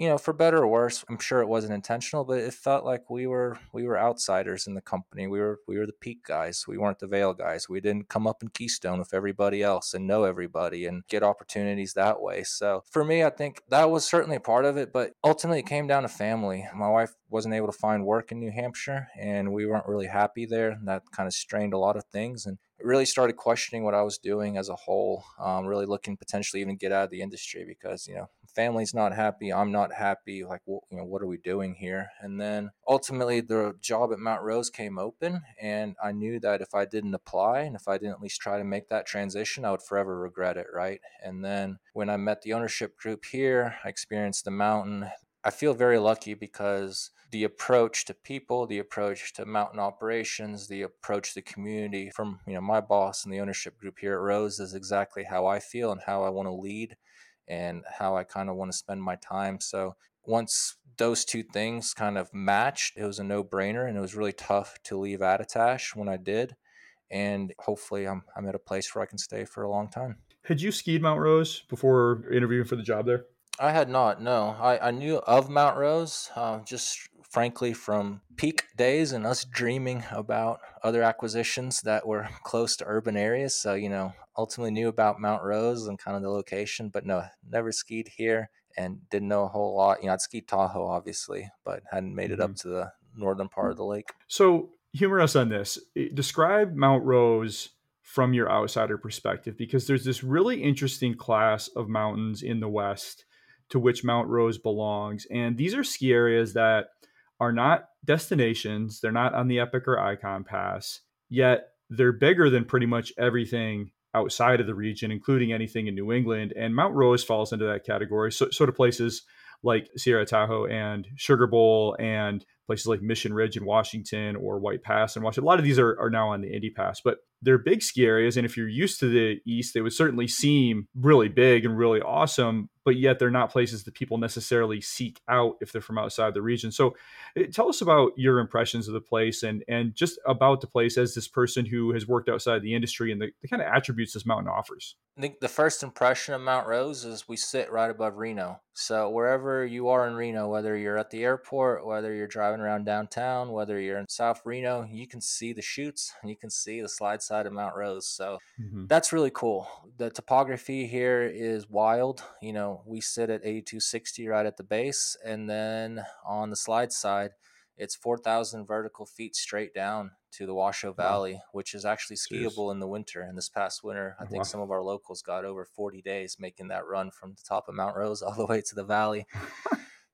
you know, for better or worse, I'm sure it wasn't intentional, but it felt like we were we were outsiders in the company. We were we were the peak guys. We weren't the Vail guys. We didn't come up in Keystone with everybody else and know everybody and get opportunities that way. So for me, I think that was certainly a part of it, but ultimately it came down to family. My wife wasn't able to find work in New Hampshire and we weren't really happy there. And that kind of strained a lot of things and really started questioning what I was doing as a whole, um, really looking potentially even get out of the industry because, you know, family's not happy i'm not happy like well, you know what are we doing here? And then ultimately the job at mount rose came open and i knew that if i didn't apply and if i didn't at least try to make that transition i would forever regret it right? And then when i met the ownership group here i experienced the mountain. I feel very lucky because the approach to people, the approach to mountain operations, the approach to the community from you know my boss and the ownership group here at Rose is exactly how I feel and how I want to lead and how I kind of want to spend my time. So once those two things kind of matched, it was a no brainer and it was really tough to leave Attitash when I did. And hopefully I'm, I'm at a place where I can stay for a long time. Had you skied Mount Rose before interviewing for the job there? I had not. No, I, I knew of Mount Rose, uh, just frankly from peak days and us dreaming about other acquisitions that were close to urban areas. So you know, ultimately knew about Mount Rose and kind of the location, but no, never skied here and didn't know a whole lot. You know, I'd skied Tahoe obviously, but hadn't made it mm-hmm. up to the northern part of the lake. So humor us on this. Describe Mount Rose from your outsider perspective because there's this really interesting class of mountains in the west to which Mount Rose belongs. And these are ski areas that are not destinations, they're not on the Epic or Icon Pass, yet they're bigger than pretty much everything outside of the region, including anything in New England. And Mount Rose falls into that category. So, sort of places like Sierra Tahoe and Sugar Bowl and places like Mission Ridge in Washington or White Pass and Washington. A lot of these are, are now on the Indy Pass, but they're big ski areas. And if you're used to the East, they would certainly seem really big and really awesome, but yet they're not places that people necessarily seek out if they're from outside the region. So eh, tell us about your impressions of the place and, and just about the place as this person who has worked outside the industry and the, the kind of attributes this mountain offers. I think the first impression of Mount Rose is we sit right above Reno. So wherever you are in Reno, whether you're at the airport, whether you're driving around downtown, whether you're in South Reno, you can see the chutes and you can see the slide side of Mount Rose. So mm-hmm. that's really cool. The topography here is wild. You know, we sit at 8260 right at the base, and then on the slide side, it's 4,000 vertical feet straight down to the Washoe Valley, wow. which is actually skiable Jeez. in the winter. And this past winter, I think wow. some of our locals got over 40 days making that run from the top of Mount Rose all the way to the valley.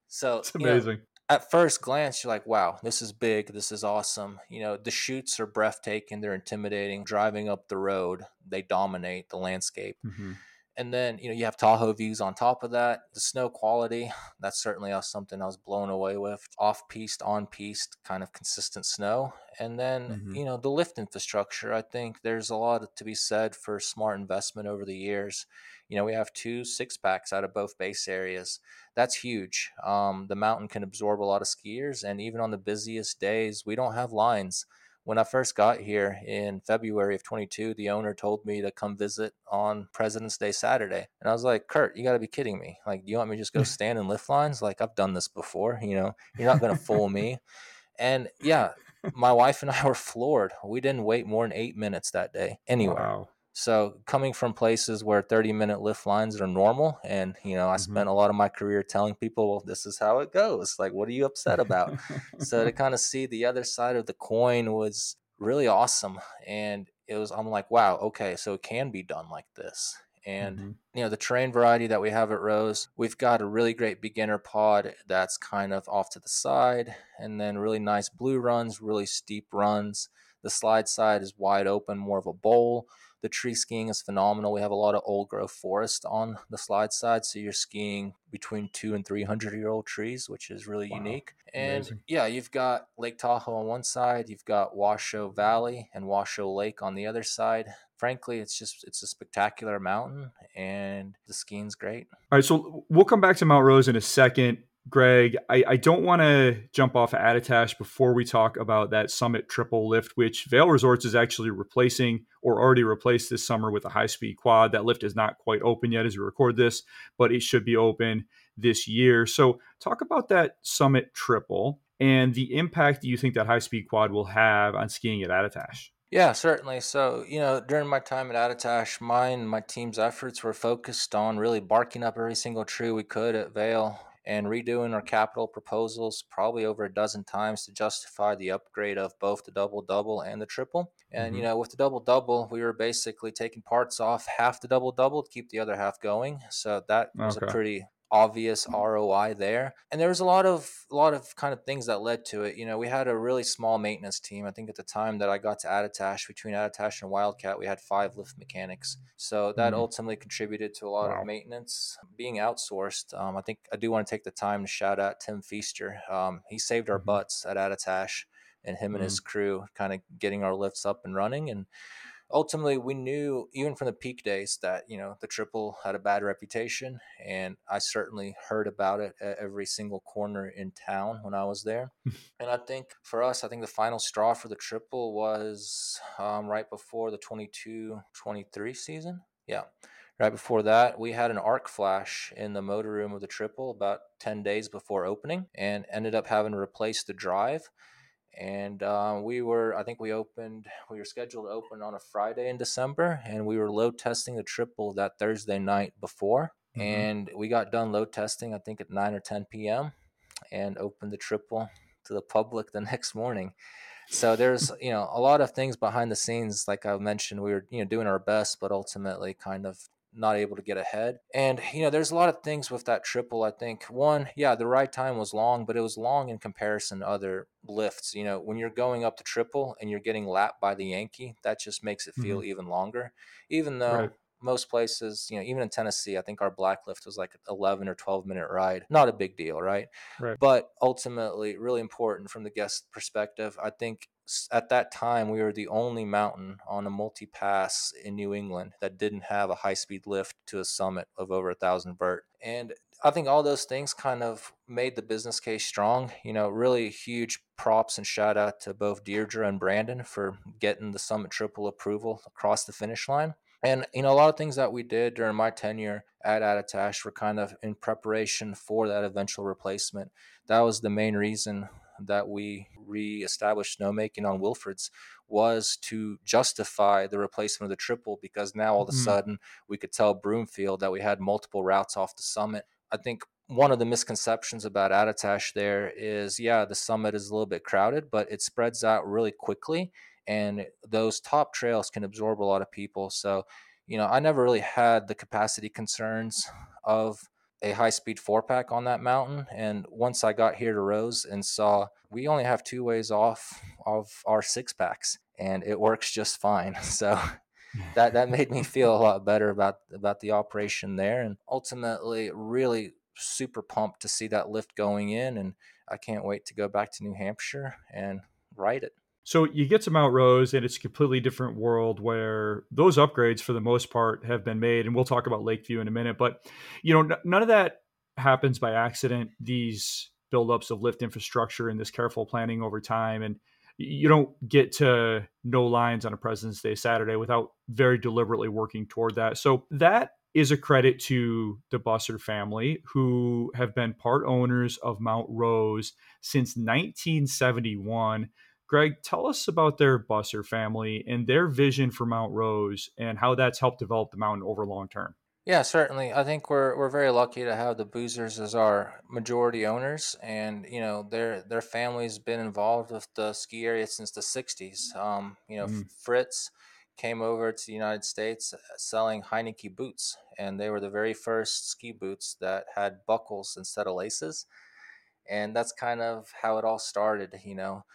So it's amazing. You know, at first glance, you're like, wow, this is big. This is awesome. You know, the chutes are breathtaking. They're intimidating. Driving up the road, they dominate the landscape. Mm-hmm. And then you know you have Tahoe views on top of that. The snow quality, that's certainly something I was blown away with. Off piste, on piste, kind of consistent snow, and then mm-hmm. you know the lift infrastructure. I think there's a lot to be said for smart investment over the years. You know we have two six packs out of both base areas. That's huge. Um, the mountain can absorb a lot of skiers, and even on the busiest days, we don't have lines when I first got here in February of 22, the owner told me to come visit on President's Day Saturday. And I was like, Kurt, you got to be kidding me. Like, do you want me to just go stand in lift lines? Like, I've done this before. You know, you're not going to fool me. And yeah, my wife and I were floored. We didn't wait more than eight minutes that day anywhere. Wow. So coming from places where 30 minute lift lines are normal, and you know, I mm-hmm. spent a lot of my career telling people, well, this is how it goes. Like, what are you upset about? so to kind of see the other side of the coin was really awesome. And it was, I'm like, wow, okay, so it can be done like this. And mm-hmm. you know, the terrain variety that we have at Rose, we've got a really great beginner pod that's kind of off to the side, and then really nice blue runs, really steep runs. The slide side is wide open, more of a bowl the tree skiing is phenomenal. We have a lot of old growth forest on the slide side, so you're skiing between two and three hundred year old trees, which is really wow. unique. And Amazing. yeah, you've got Lake Tahoe on one side, you've got Washoe Valley and Washoe Lake on the other side. Frankly, it's just it's a spectacular mountain, and the skiing's great. All right, so we'll come back to Mount Rose in a second. Greg, I, I don't want to jump off of Attitash before we talk about that Summit triple lift, which Vail Resorts is actually replacing or already replaced this summer with a high speed quad. That lift is not quite open yet as we record this, but it should be open this year. So, talk about that Summit triple and the impact you think that high speed quad will have on skiing at Attitash. Yeah, certainly. So, you know, during my time at Attitash, mine, my team's efforts were focused on really barking up every single tree we could at Vail and redoing our capital proposals probably over a dozen times to justify the upgrade of both the double double and the triple. And mm-hmm. you know, with the double double, we were basically taking parts off half the double double to keep the other half going. So that was okay. a pretty obvious ROI there. And there was a lot of a lot of kind of things that led to it. You know, we had a really small maintenance team. I think at the time that I got to Attitash, between Attitash and Wildcat, we had five lift mechanics. So that mm-hmm. ultimately contributed to a lot wow. of maintenance being outsourced. Um, I think I do want to take the time to shout out Tim Feaster. Um, he saved our mm-hmm. butts at Attitash and him mm-hmm. and his mm-hmm. crew kind of getting our lifts up and running and ultimately we knew even from the peak days that you know the triple had a bad reputation and i certainly heard about it at every single corner in town when i was there. And i think for us i think the final straw for the triple was um, right before the 22 23 season. Yeah. Right before that we had an arc flash in the motor room of the triple about 10 days before opening and ended up having to replace the drive and uh, we were i think we opened we were scheduled to open on a friday in december and we were load testing the triple that thursday night before mm-hmm. and we got done load testing i think at 9 or 10 p.m and opened the triple to the public the next morning so there's you know a lot of things behind the scenes like i mentioned we were you know doing our best but ultimately kind of not able to get ahead. And, you know, there's a lot of things with that triple. I think one, yeah, the right time was long, but it was long in comparison to other lifts. You know, when you're going up the triple and you're getting lapped by the Yankee, that just makes it feel mm-hmm. even longer. Even though right. most places, you know, even in Tennessee, I think our black lift was like 11 or 12 minute ride. Not a big deal, right? right. But ultimately, really important from the guest perspective. I think at that time we were the only mountain on a multi pass in New England that didn't have a high speed lift to a summit of over a thousand vert. And I think all those things kind of made the business case strong. You know, really huge props and shout out to both Deirdre and Brandon for getting the Summit Triple approval across the finish line. And you know, a lot of things that we did during my tenure at Attitash were kind of in preparation for that eventual replacement. That was the main reason that we re-established snowmaking on Wilfrid's was to justify the replacement of the triple because now all of a mm. sudden we could tell Broomfield that we had multiple routes off the summit. I think one of the misconceptions about Attitash there is yeah, the summit is a little bit crowded, but it spreads out really quickly and those top trails can absorb a lot of people. So, you know, I never really had the capacity concerns of a high speed four pack on that mountain. And once I got here to Rose and saw we only have two ways off of our six packs and it works just fine. So that that made me feel a lot better about about the operation there, and ultimately, really super pumped to see that lift going in, and I can't wait to go back to New Hampshire and ride it. So you get to Mount Rose, and it's a completely different world where those upgrades, for the most part, have been made. And we'll talk about Lakeview in a minute. But you know, n- none of that happens by accident. These buildups of lift infrastructure and this careful planning over time, and you don't get to no lines on a President's Day Saturday without very deliberately working toward that. So that is a credit to the Buser family, who have been part owners of Mount Rose since 1971 Greg, tell us about their Buser family and their vision for Mount Rose and how that's helped develop the mountain over long term. Yeah, certainly. I think we're we're very lucky to have the Busers as our majority owners, and you know their their family's been involved with the ski area since the '60s. Um, you know, mm. Fritz came over to the United States uh, selling Henke boots, and they were the very first ski boots that had buckles instead of laces, and that's kind of how it all started. You know,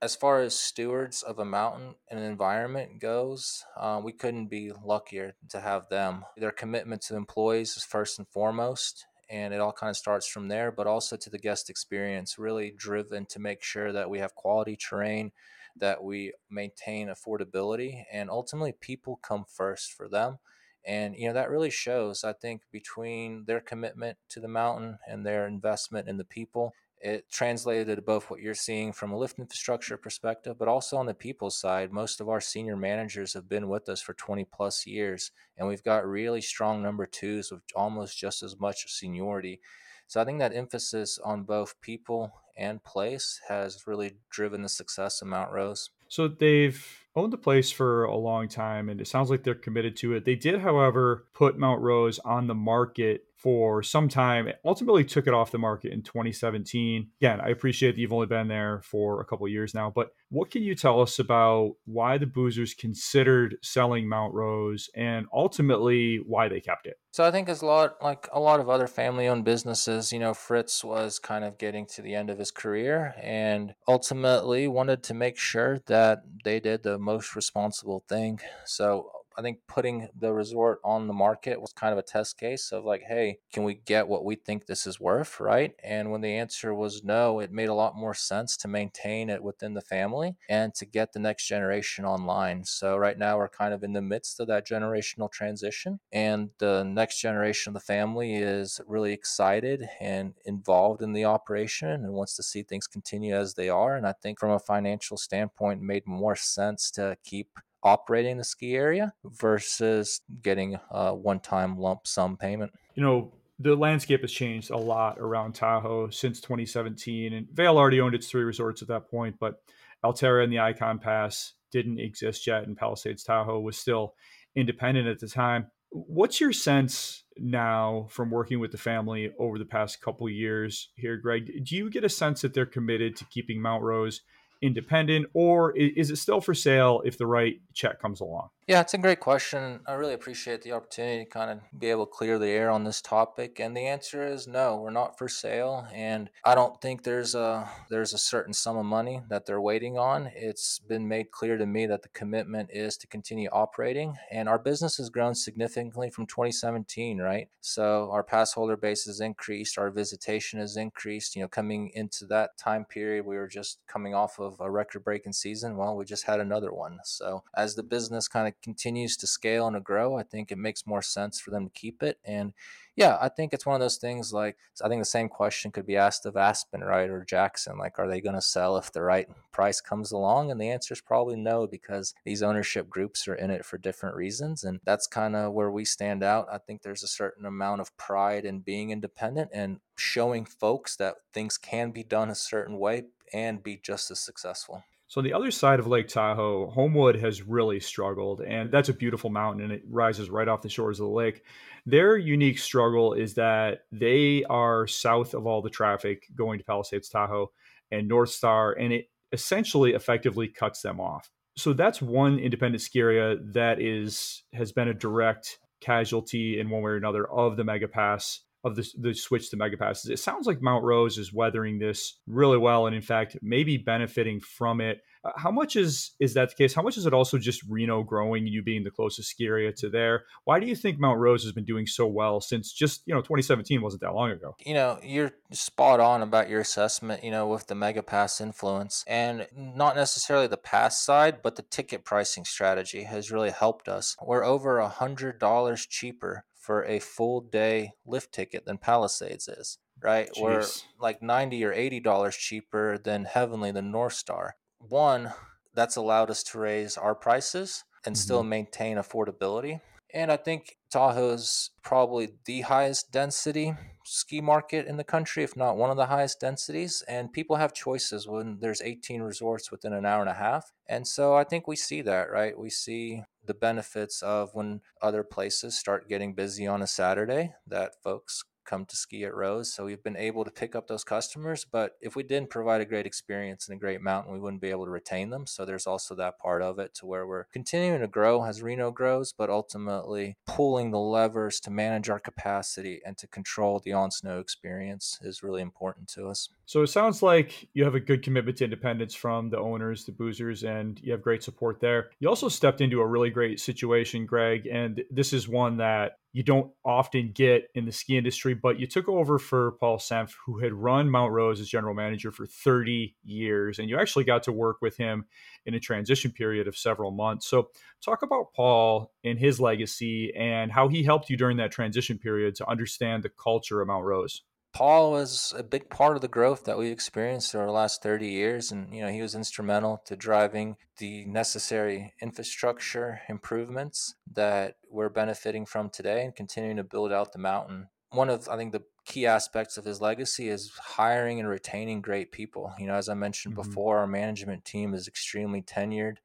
as far as stewards of a mountain and an environment goes, uh, we couldn't be luckier to have them. Their commitment to employees is first and foremost, and it all kind of starts from there, but also to the guest experience, really driven to make sure that we have quality terrain, that we maintain affordability, and ultimately people come first for them. And you know that really shows, I think, between their commitment to the mountain and their investment in the people it translated to both what you're seeing from a lift infrastructure perspective, but also on the people side. Most of our senior managers have been with us for 20 plus years, and we've got really strong number twos with almost just as much seniority. So I think that emphasis on both people and place has really driven the success of Mount Rose. So they've owned the place for a long time, and it sounds like they're committed to it. They did, however, put Mount Rose on the market for some time. It ultimately took it off the market in 2017. Again, I appreciate that you've only been there for a couple years now, but what can you tell us about why the Busers considered selling Mount Rose and ultimately why they kept it? So I think as a lot like a lot of other family-owned businesses, you know, Fritz was kind of getting to the end of his career and ultimately wanted to make sure that they did the most responsible thing. So I think putting the resort on the market was kind of a test case of like, hey, can we get what we think this is worth, right? And when the answer was no, it made a lot more sense to maintain it within the family and to get the next generation online. So right now we're kind of in the midst of that generational transition, and the next generation of the family is really excited and involved in the operation and wants to see things continue as they are. And I think from a financial standpoint, it made more sense to keep operating the ski area versus getting a one time lump sum payment. You know, the landscape has changed a lot around Tahoe since 2017. And Vail already owned its three resorts at that point, but Alterra and the Icon Pass didn't exist yet, and Palisades Tahoe was still independent at the time. What's your sense now from working with the family over the past couple years here, Greg? Do you get a sense that they're committed to keeping Mount Rose independent, or is it still for sale if the right check comes along? Yeah, it's a great question. I really appreciate the opportunity to kind of be able to clear the air on this topic. And the answer is no, we're not for sale. And I don't think there's a there's a certain sum of money that they're waiting on. It's been made clear to me that the commitment is to continue operating. And our business has grown significantly from 2017, right? So our pass holder base has increased, our visitation has increased. You know, coming into that time period, we were just coming off of a record breaking season. Well, we just had another one. So as the business kind of continues to scale and to grow, I think it makes more sense for them to keep it. And yeah, I think it's one of those things like I think the same question could be asked of Aspen, right, or Jackson. Like, are they going to sell if the right price comes along? And the answer is probably no, because these ownership groups are in it for different reasons. And that's kind of where we stand out. I think there's a certain amount of pride in being independent and showing folks that things can be done a certain way and be just as successful. So on the other side of Lake Tahoe, Homewood has really struggled, and that's a beautiful mountain, and it rises right off the shores of the lake. Their unique struggle is that they are south of all the traffic going to Palisades Tahoe and Northstar, and it essentially effectively cuts them off. So that's one independent ski area that is has been a direct casualty in one way or another of the megapass of the, the switch to megapasses. It sounds like Mount Rose is weathering this really well, and in fact, maybe benefiting from it. Uh, how much is is that the case? How much is it also just Reno growing, you being the closest ski area to there? Why do you think Mount Rose has been doing so well since just you know 2017 wasn't that long ago? You know, you're spot on about your assessment. You know, with the Mega Pass influence, and not necessarily the pass side, but the ticket pricing strategy has really helped us. We're over a hundred dollars cheaper for a full day lift ticket than Palisades is right? Jeez. We're like 90 or 80 dollars cheaper than Heavenly the Northstar. One, that's allowed us to raise our prices and mm-hmm. still maintain affordability. And I think Tahoe is probably the highest density ski market in the country, if not one of the highest densities. And people have choices when there's 18 resorts within an hour and a half. And so I think we see that, right? We see the benefits of when other places start getting busy on a Saturday that folks come to ski at Rose. So we've been able to pick up those customers. But if we didn't provide a great experience and a great mountain, we wouldn't be able to retain them. So there's also that part of it to where we're continuing to grow as Reno grows, but ultimately pulling the levers to manage our capacity and to control the on snow experience is really important to us. So it sounds like you have a good commitment to independence from the owners, the Busers, and you have great support there. You also stepped into a really great situation, Greg, and this is one that you don't often get in the ski industry, but you took over for Paul Senft, who had run Mount Rose as general manager for 30 years, and you actually got to work with him in a transition period of several months. So, talk about Paul and his legacy and how he helped you during that transition period to understand the culture of Mount Rose. Paul was a big part of the growth that we experienced over the last 30 years. And, you know, he was instrumental to driving the necessary infrastructure improvements that we're benefiting from today and continuing to build out the mountain. One of, I think, the key aspects of his legacy is hiring and retaining great people. You know, as I mentioned mm-hmm. before, our management team is extremely tenured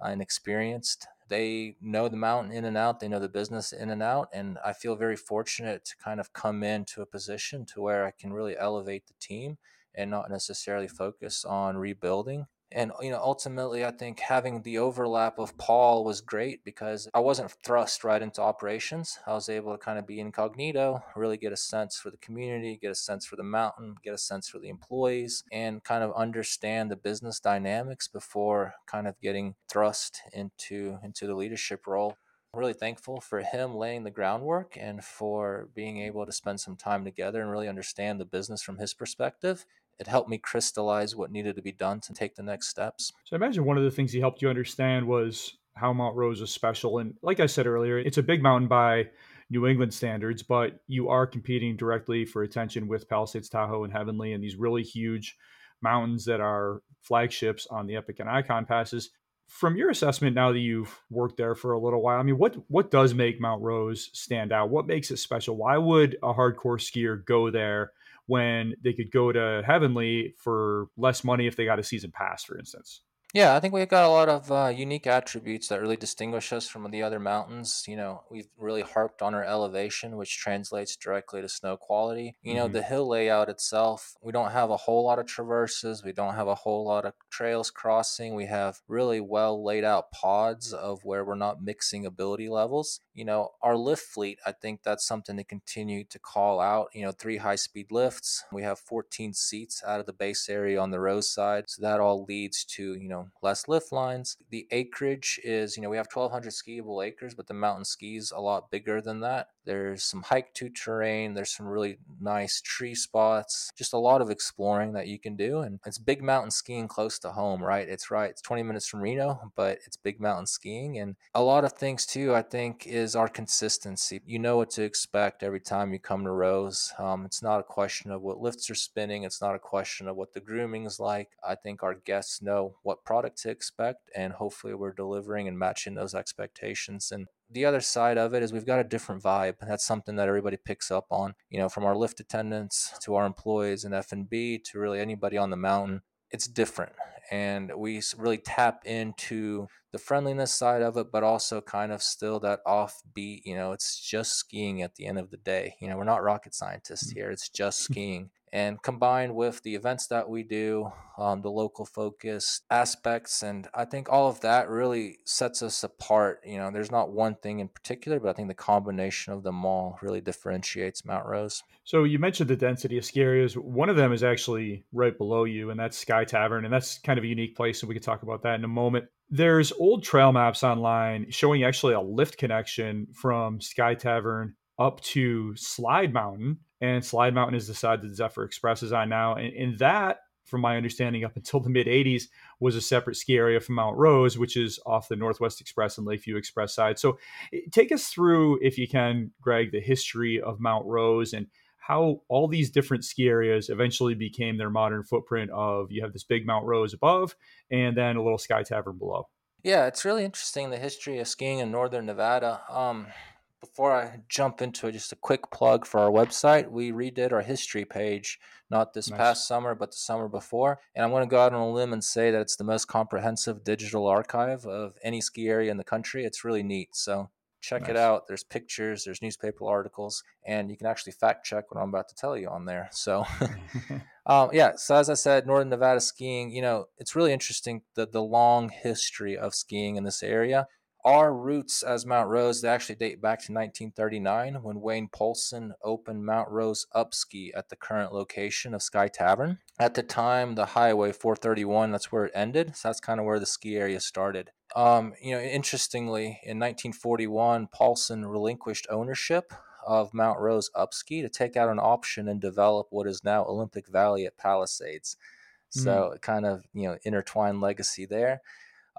and experienced they know the mountain in and out they know the business in and out and i feel very fortunate to kind of come into a position to where i can really elevate the team and not necessarily focus on rebuilding and you know ultimately i think having the overlap of paul was great because i wasn't thrust right into operations. I was able to kind of be incognito really get a sense for the community get a sense for the mountain get a sense for the employees and kind of understand the business dynamics before kind of getting thrust into into the leadership role. I'm really thankful for him laying the groundwork and for being able to spend some time together and really understand the business from his perspective it helped me crystallize what needed to be done to take the next steps. So I imagine one of the things he helped you understand was how Mount Rose is special. And like I said earlier, it's a big mountain by New England standards, but you are competing directly for attention with Palisades, Tahoe, and Heavenly, and these really huge mountains that are flagships on the Epic and Icon passes. From your assessment, now that you've worked there for a little while, I mean, what what does make Mount Rose stand out? What makes it special? Why would a hardcore skier go there when they could go to Heavenly for less money if they got a season pass, for instance. Yeah, I think we've got a lot of uh, unique attributes that really distinguish us from the other mountains. You know, we've really harped on our elevation, which translates directly to snow quality. You know, mm-hmm. the hill layout itself, we don't have a whole lot of traverses. We don't have a whole lot of trails crossing. We have really well laid out pods of where we're not mixing ability levels. You know, our lift fleet, I think that's something to continue to call out. You know, three high speed lifts. We have 14 seats out of the base area on the road side. So that all leads to, you know, know less lift lines. The acreage is you know we have 1,200 skiable acres, but the mountain skis a lot bigger than that. There's some hike to terrain. There's some really nice tree spots. Just a lot of exploring that you can do, and it's big mountain skiing close to home, right? It's right. It's 20 minutes from Reno, but it's big mountain skiing, and a lot of things too. I think is our consistency. You know what to expect every time you come to Rose. Um, it's not a question of what lifts are spinning. It's not a question of what the grooming is like. I think our guests know what product to expect, and hopefully we're delivering and matching those expectations. And the other side of it is we've got a different vibe. And that's something that everybody picks up on. You know, from our lift attendants to our employees in F and B to really anybody on the mountain, it's different, and we really tap into the friendliness side of it, but also kind of still that offbeat. You know, it's just skiing at the end of the day. You know, we're not rocket scientists mm. here. It's just skiing and combined with the events that we do, um, the local focus aspects, and I think all of that really sets us apart. You know, there's not one thing in particular, but I think the combination of them all really differentiates Mount Rose. So you mentioned the density of ski areas. One of them is actually right below you, and that's Sky Tavern, and that's kind of a unique place, and we can talk about that in a moment. There's old trail maps online showing actually a lift connection from Sky Tavern up to Slide Mountain and Slide Mountain is the side that Zephyr Express is on now. And, and that, from my understanding, up until the mid 80s, was a separate ski area from Mount Rose, which is off the Northwest Express and Lakeview Express side. So eh, take us through, if you can, Greg, the history of Mount Rose and how all these different ski areas eventually became their modern footprint of you have this big Mount Rose above and then a little Sky Tavern below. Yeah, it's really interesting the history of skiing in northern Nevada. Um, before I jump into it, just a quick plug for our website. We redid our history page, not this nice. past summer, but the summer before. And I'm going to go out on a limb and say that it's the most comprehensive digital archive of any ski area in the country. It's really neat. So check nice. it out. There's pictures, there's newspaper articles, and you can actually fact check what I'm about to tell you on there. So, um, yeah. So as I said, Northern Nevada skiing. You know, it's really interesting the the long history of skiing in this area. Our roots as Mount Rose, they actually date back to 1939 when Wayne Poulsen opened Mount Rose Upski at the current location of Sky Tavern. At the time, the Highway 431, that's where it ended. So that's kind of where the ski area started. Um, you know, interestingly, in 1941, Poulsen relinquished ownership of Mount Rose Upski to take out an option and develop what is now Olympic Valley at Palisades. So mm. kind of, you know, intertwined legacy there.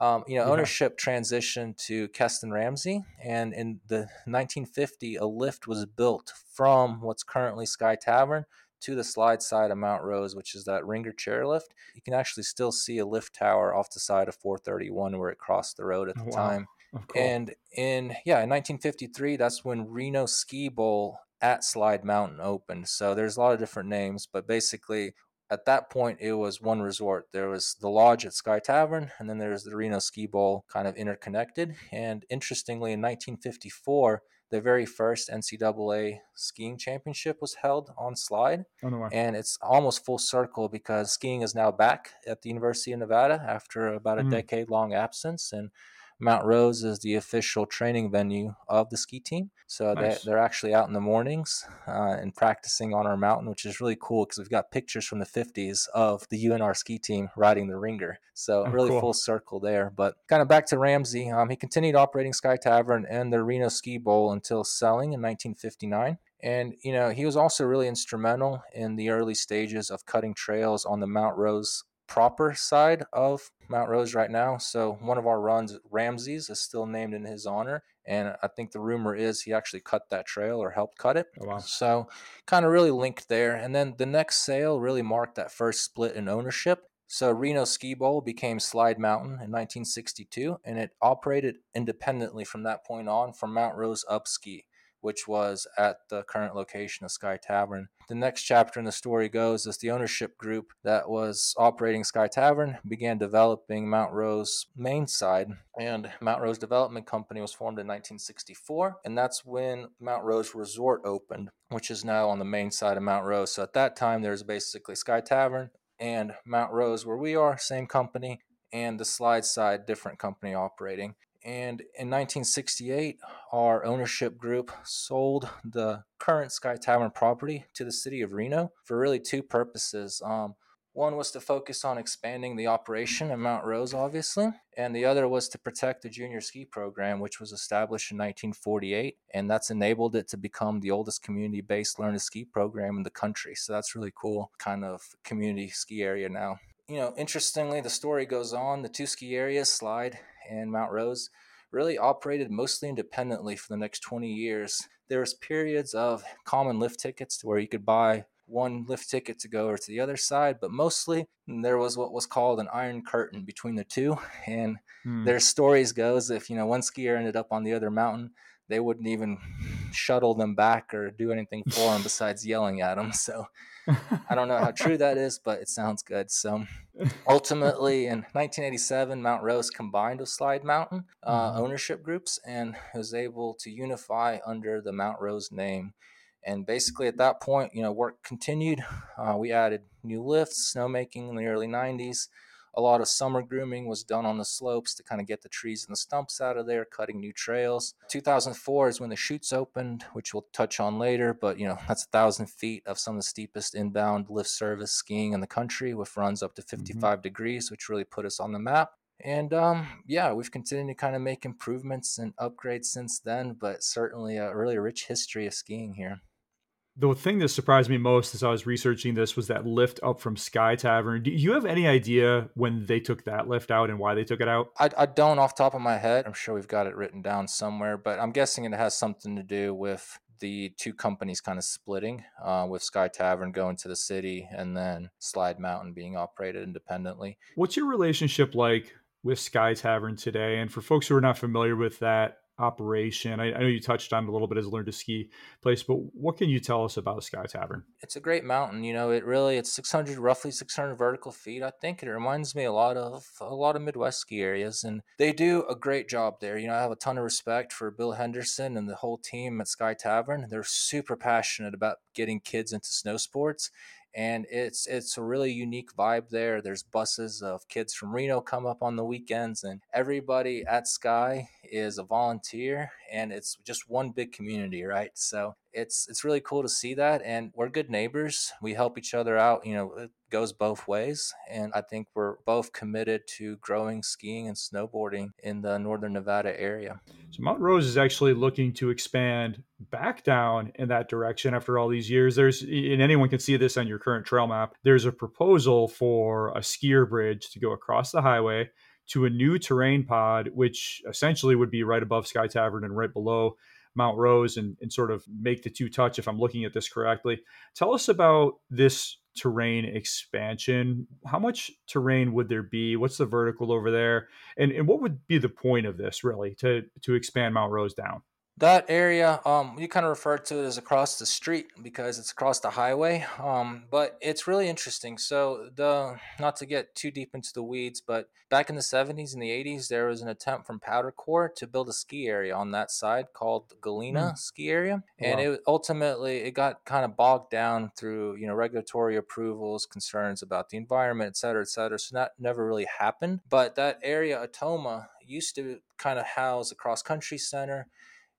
Um, you know, yeah. ownership transitioned to Keston Ramsey, and in the 1950, a lift was built from what's currently Sky Tavern to the slide side of Mount Rose, which is that Ringer chairlift. You can actually still see a lift tower off the side of 431 where it crossed the road at the oh, wow. time. Oh, cool. And in yeah, in 1953, that's when Reno Ski Bowl at Slide Mountain opened. So there's a lot of different names, but basically at that point it was one resort. There was the lodge at Sky Tavern, and then there's the Reno Ski Bowl kind of interconnected. And interestingly, in 1954, the very first NCAA skiing championship was held on slide. Oh, no and it's almost full circle because skiing is now back at the University of Nevada after about a mm. decade long absence. And Mount Rose is the official training venue of the ski team. So nice. they, are actually out in the mornings uh, and practicing on our mountain, which is really cool because we've got pictures from the 50s of the UNR ski team riding the ringer. So oh, really cool. full circle there. But kind of back to Ramsey, um, he continued operating Sky Tavern and the Reno Ski Bowl until selling in 1959. And, you know, he was also really instrumental in the early stages of cutting trails on the Mount Rose proper side of Mount Rose right now. So one of our runs, Ramsey's, is still named in his honor. And I think the rumor is he actually cut that trail or helped cut it. Oh, wow. So kind of really linked there. And then the next sale really marked that first split in ownership. So Reno Ski Bowl became Slide Mountain in 1962, and it operated independently from that point on from Mount Rose Upski which was at the current location of Sky Tavern. The next chapter in the story goes as the ownership group that was operating Sky Tavern began developing Mount Rose main side, and Mount Rose Development Company was formed in 1964, and that's when Mount Rose Resort opened, which is now on the main side of Mount Rose. So at that time, there's basically Sky Tavern and Mount Rose, where we are, same company, and the slide side, different company operating. And in 1968, our ownership group sold the current Sky Tavern property to the city of Reno for really two purposes. Um, one was to focus on expanding the operation in Mount Rose, obviously, and the other was to protect the junior ski program, which was established in 1948, and that's enabled it to become the oldest community based learn to ski program in the country. So that's really cool, kind of community ski area now. You know, interestingly, the story goes on the two ski areas, Slide and Mount Rose really operated mostly independently for the next 20 years. There was periods of common lift tickets to where you could buy one lift ticket to go over to the other side, but mostly there was what was called an iron curtain between the two. And hmm. their stories goes if you know one skier ended up on the other mountain, they wouldn't even shuttle them back or do anything for them besides yelling at them. So I don't know how true that is, but it sounds good. So ultimately, in 1987, Mount Rose combined with Slide Mountain uh, mm-hmm. ownership groups and was able to unify under the Mount Rose name. And basically, at that point, you know, work continued. Uh, we added new lifts, snowmaking in the early 90s a lot of summer grooming was done on the slopes to kind of get the trees and the stumps out of there, cutting new trails. 2004 is when the chutes opened, which we'll touch on later, but you know, that's a thousand feet of some of the steepest inbound lift service skiing in the country with runs up to mm-hmm. 55 mm-hmm. degrees, which really put us on the map. And um, yeah, we've continued to kind of make improvements and upgrades since then, but certainly a really rich history of skiing here the thing that surprised me most as I was researching this was that lift up from Sky Tavern. Do you have any idea when they took that lift out and why they took it out? I, I don't off top of my head. I'm sure we've got it written down somewhere, but I'm guessing it has something to do with the two companies kind of splitting, uh, with Sky Tavern going to the city and then Slide Mountain being operated independently. What's your relationship like with Sky Tavern today? And for folks who are not familiar with that, operation? I, I, know you touched on a little bit as a learn to ski place, but what can you tell us about Sky Tavern? It's a great mountain. You know, it really it's 600, roughly 600 vertical feet. I think it reminds me a lot of a lot of Midwest ski areas, and they do a great job there. You know, I have a ton of respect for Bill Henderson and the whole team at Sky Tavern. They're super passionate about getting kids into snow sports and it's it's a really unique vibe there. There's buses of kids from Reno come up on the weekends, and everybody at Sky is a volunteer, and it's just one big community, right? So it's it's really cool to see that, and we're good neighbors. We help each other out. You know, it goes both ways, and I think we're both committed to growing skiing and snowboarding in the northern Nevada area. So Mount Rose is actually looking to expand back down in that direction after all these years. There's and anyone can see this on your current trail map. There's a proposal for a skier bridge to go across the highway to a new terrain pod, which essentially would be right above Sky Tavern and right below Mount Rose and, and sort of make the two touch if I'm looking at this correctly. Tell us about this terrain expansion. How much terrain would there be? What's the vertical over there? And, and what would be the point of this really to, to expand Mount Rose down? That area, um, you kind of refer to it as across the street because it's across the highway. Um, but it's really interesting. So the not to get too deep into the weeds, but back in the 70s and the 80s, there was an attempt from Powder Corps to build a ski area on that side called Galena mm. Ski Area, and wow. it ultimately it got kind of bogged down through you know regulatory approvals, concerns about the environment, et cetera, et cetera. So that never really happened. But that area, atoma used to kind of house a cross country center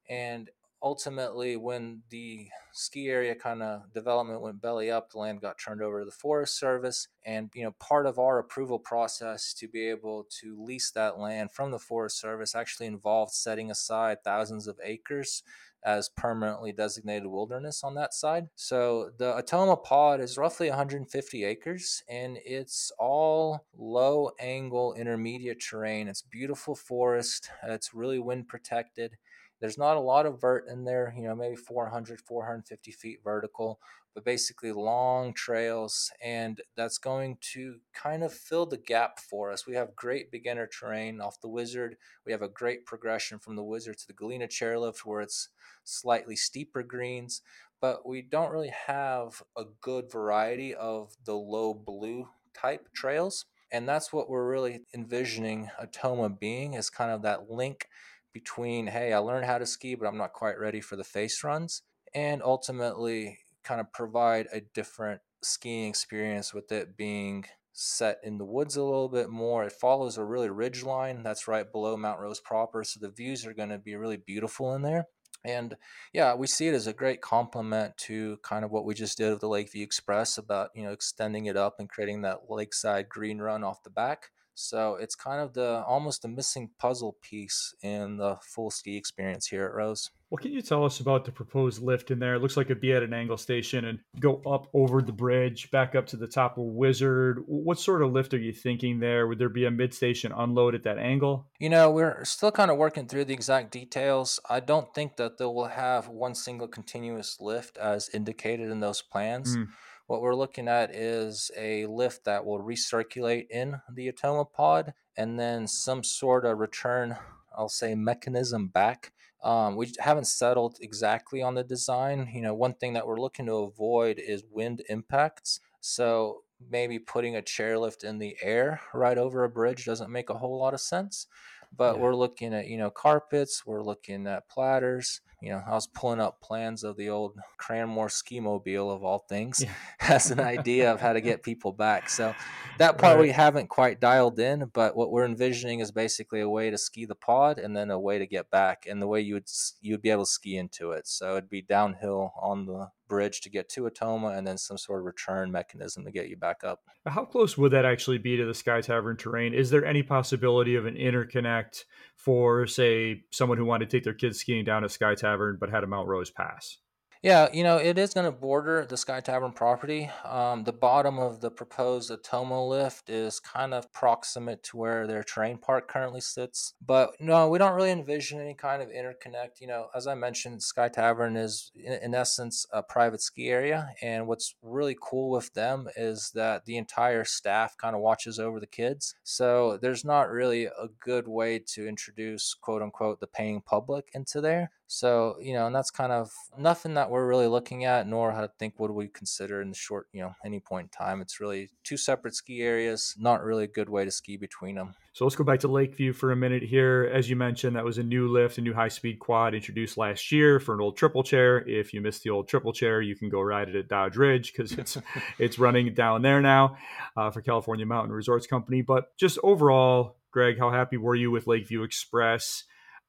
and ultimately, when the ski area kind of development went belly up, the land got turned over to the Forest Service. And, you know, part of our approval process to be able to lease that land from the Forest Service actually involved setting aside thousands of acres as permanently designated wilderness on that side. So the Atoma Pod is roughly 150 acres and it's all low angle intermediate terrain. It's beautiful forest. It's really wind protected. There's not a lot of vert in there, you know, maybe 400, 450 feet vertical, but basically long trails. And that's going to kind of fill the gap for us. We have great beginner terrain off the Wizard. We have a great progression from the Wizard to the Galena chairlift where it's slightly steeper greens, but we don't really have a good variety of the low blue type trails. And that's what we're really envisioning Atoma being is kind of that link between, hey, I learned how to ski, but I'm not quite ready for the face runs, and ultimately kind of provide a different skiing experience with it being set in the woods a little bit more. It follows a really ridge line that's right below Mount Rose proper, so the views are going to be really beautiful in there. And yeah, we see it as a great complement to kind of what we just did with the Lakeview Express about, you know, extending it up and creating that lakeside green run off the back. So it's kind of the almost the missing puzzle piece in the full ski experience here at Rose. What can you tell us about the proposed lift in there? It looks like it'd be at an angle station and go up over the bridge, back up to the top of Wizard. What sort of lift are you thinking there? Would there be a mid station unload at that angle? You know, we're still kind of working through the exact details. I don't think that they will have one single continuous lift as indicated in those plans. Mm what we're looking at is a lift that will recirculate in the Atoma pod and then some sort of return, I'll say, mechanism back Um, we haven't settled exactly on the design. You know, one thing that we're looking to avoid is wind impacts. So maybe putting a chairlift in the air right over a bridge doesn't make a whole lot of sense. But yeah. we're looking at, you know, carpets, we're looking at platters. You know, I was pulling up plans of the old Cranmore ski mobile of all things yeah. as an idea of how to get people back. So that part right. we haven't quite dialed in, but what we're envisioning is basically a way to ski the pod and then a way to get back and the way you would you would be able to ski into it. So it'd be downhill on the bridge to get to Atoma and then some sort of return mechanism to get you back up. How close would that actually be to the Sky Tavern terrain? Is there any possibility of an interconnect for, say, someone who wanted to take their kids skiing down at Sky Tavern but had a Mount Rose pass? Yeah, you know, it is going to border the Sky Tavern property. Um, the bottom of the proposed Atoma lift is kind of proximate to where their terrain park currently sits. But no, we don't really envision any kind of interconnect. You know, as I mentioned, Sky Tavern is, in, in essence, a private ski area. And what's really cool with them is that the entire staff kind of watches over the kids. So there's not really a good way to introduce, quote unquote, the paying public into there. So, you know, and that's kind of nothing that we're really looking at, nor how to think what we consider in the short, you know, any point in time. It's really two separate ski areas, not really a good way to ski between them. So let's go back to Lakeview for a minute here. As you mentioned, that was a new lift, a new high speed quad introduced last year for an old triple chair. If you missed the old triple chair, you can go ride it at Dodge Ridge because it's it's running down there now uh, for California Mountain Resorts Company. But just overall, Greg, how happy were you with Lakeview Express?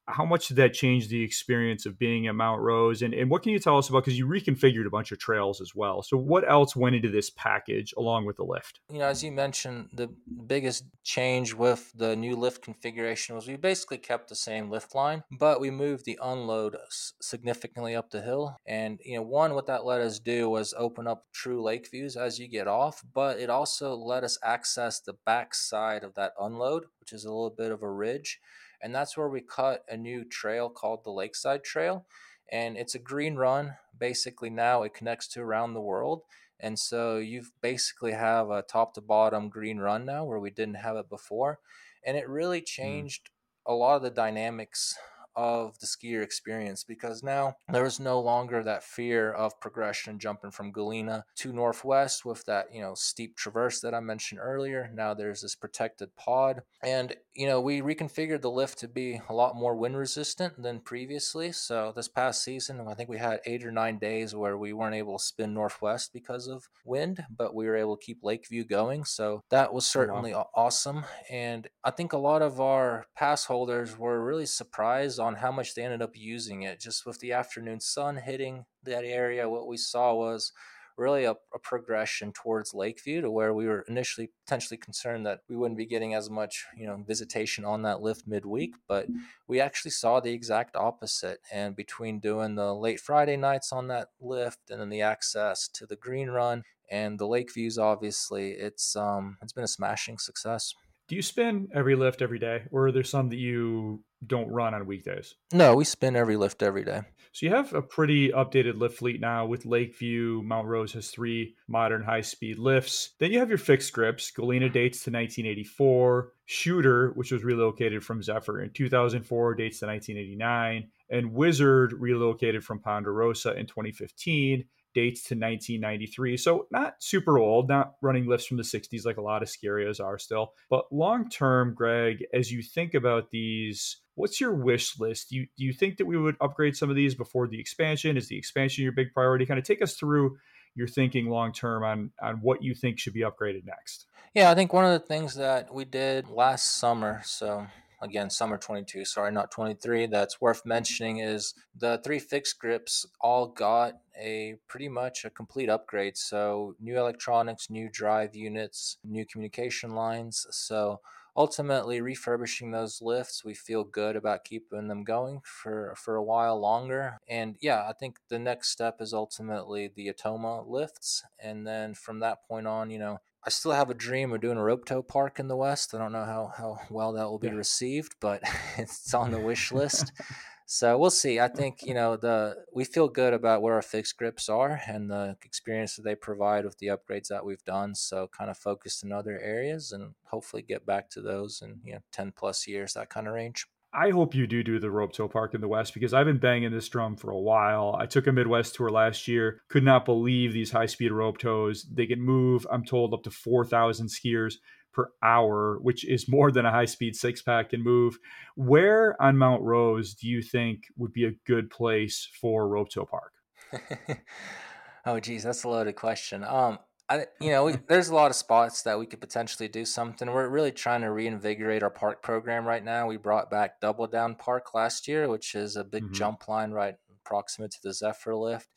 How much did that change the experience of being at Mount Rose? And, and what can you tell us about? Because you reconfigured a bunch of trails as well. So, what else went into this package along with the lift? You know, as you mentioned, the biggest change with the new lift configuration was we basically kept the same lift line, but we moved the unload significantly up the hill. And, you know, one, what that let us do was open up true lake views as you get off, but it also let us access the back side of that unload, which is a little bit of a ridge and that's where we cut a new trail called the Lakeside Trail. And it's a green run. Basically, now it connects to around the world. And so you basically have a top to bottom green run now where we didn't have it before. And it really mm. changed mm. a lot of the dynamics of the skier experience because now there is no longer that fear of progression jumping from Galena to Northwest with that, you know, steep traverse that I mentioned earlier. Now there's this protected pod. And, you know, we reconfigured the lift to be a lot more wind resistant than previously. So this past season, I think we had eight or nine days where we weren't able to spin Northwest because of wind, but we were able to keep Lakeview going. So that was certainly awesome. And I think a lot of our pass holders were really surprised on how much they ended up using it. Just with the afternoon sun hitting that area, what we saw was really a, a, progression towards Lakeview to where we were initially potentially concerned that we wouldn't be getting as much, you know, visitation on that lift midweek, but we actually saw the exact opposite. And between doing the late Friday nights on that lift and then the access to the green run and the lake views, obviously, it's um it's been a smashing success. Do you spin every lift every day, or are there some that you don't run on weekdays? No, we spin every lift every day. So you have a pretty updated lift fleet now with Lakeview. Mount Rose has three modern high speed lifts. Then you have your fixed grips. Galena dates to 1984. Chuter, which was relocated from Zephyr in 2004, dates to 1989. And Wizard relocated from Ponderosa in 2015 dates to 1993. So not super old, not running lifts from the 60s like a lot of ski areas are still. But long term, Greg, as you think about these, what's your wish list? Do you, do you think that we would upgrade some of these before the expansion? Is the expansion your big priority? Kind of take us through your thinking long term on on what you think should be upgraded next. Yeah, I think one of the things that we did last summer, so again summer 22 sorry not 23 that's worth mentioning is the three fixed grips all got a pretty much a complete upgrade so new electronics new drive units new communication lines so ultimately refurbishing those lifts we feel good about keeping them going for for a while longer and yeah i think the next step is ultimately the atoma lifts and then from that point on you know I still have a dream of doing a rope tow park in the West. I don't know how, how well that will be yeah. received, but it's on the wish list. so we'll see. I think you know the we feel good about where our fixed grips are and the experience that they provide with the upgrades that we've done. So kind of focused in other areas and hopefully get back to those in you know ten plus years that kind of range. I hope you do do the rope tow park in the West because I've been banging this drum for a while. I took a Midwest tour last year. Could not believe these high speed rope tows. They can move, I'm told, up to 4,000 skiers per hour, which is more than a high speed six pack can move. Where on Mount Rose do you think would be a good place for rope tow park? oh, geez, that's a loaded question. Um, I, you know, we, there's a lot of spots that we could potentially do something. We're really trying to reinvigorate our park program right now. We brought back Double Down Park last year, which is a big mm-hmm. jump line right proximate to the Zephyr lift.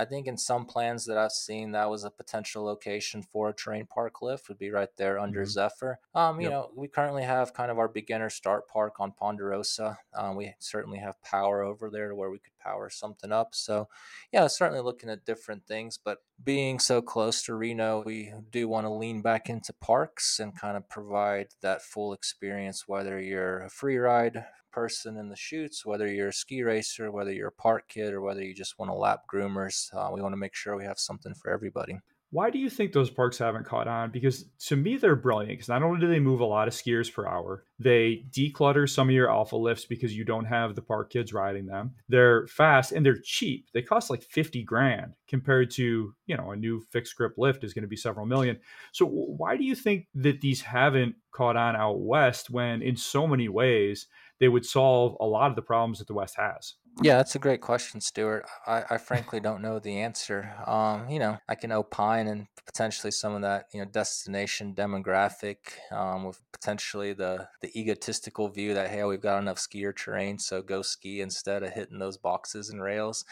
I think in some plans that I've seen, that was a potential location for a terrain park lift would be right there under mm-hmm. Zephyr. Um, you yep. know, we currently have kind of our beginner start park on Ponderosa. Um, we certainly have power over there to where we could power something up. So, yeah, certainly looking at different things. But being so close to Reno, we do want to lean back into parks and kind of provide that full experience, whether you're a free ride person in the chutes, whether you're a ski racer, whether you're a park kid, or whether you just want to lap groomers. Uh, we want to make sure we have something for everybody. Why do you think those parks haven't caught on? Because to me, they're brilliant. Because not only do they move a lot of skiers per hour, they declutter some of your alpha lifts because you don't have the park kids riding them. They're fast and they're cheap. They cost like 50 grand compared to, you know, a new fixed grip lift is going to be several million. So why do you think that these haven't caught on out west when in so many ways they would solve a lot of the problems that the West has? Yeah, that's a great question, Stuart. I, I frankly don't know the answer. Um, you know, I can opine and potentially some of that, you know, destination demographic, um, with potentially the the egotistical view that hey, we've got enough skier terrain, so go ski instead of hitting those boxes and rails.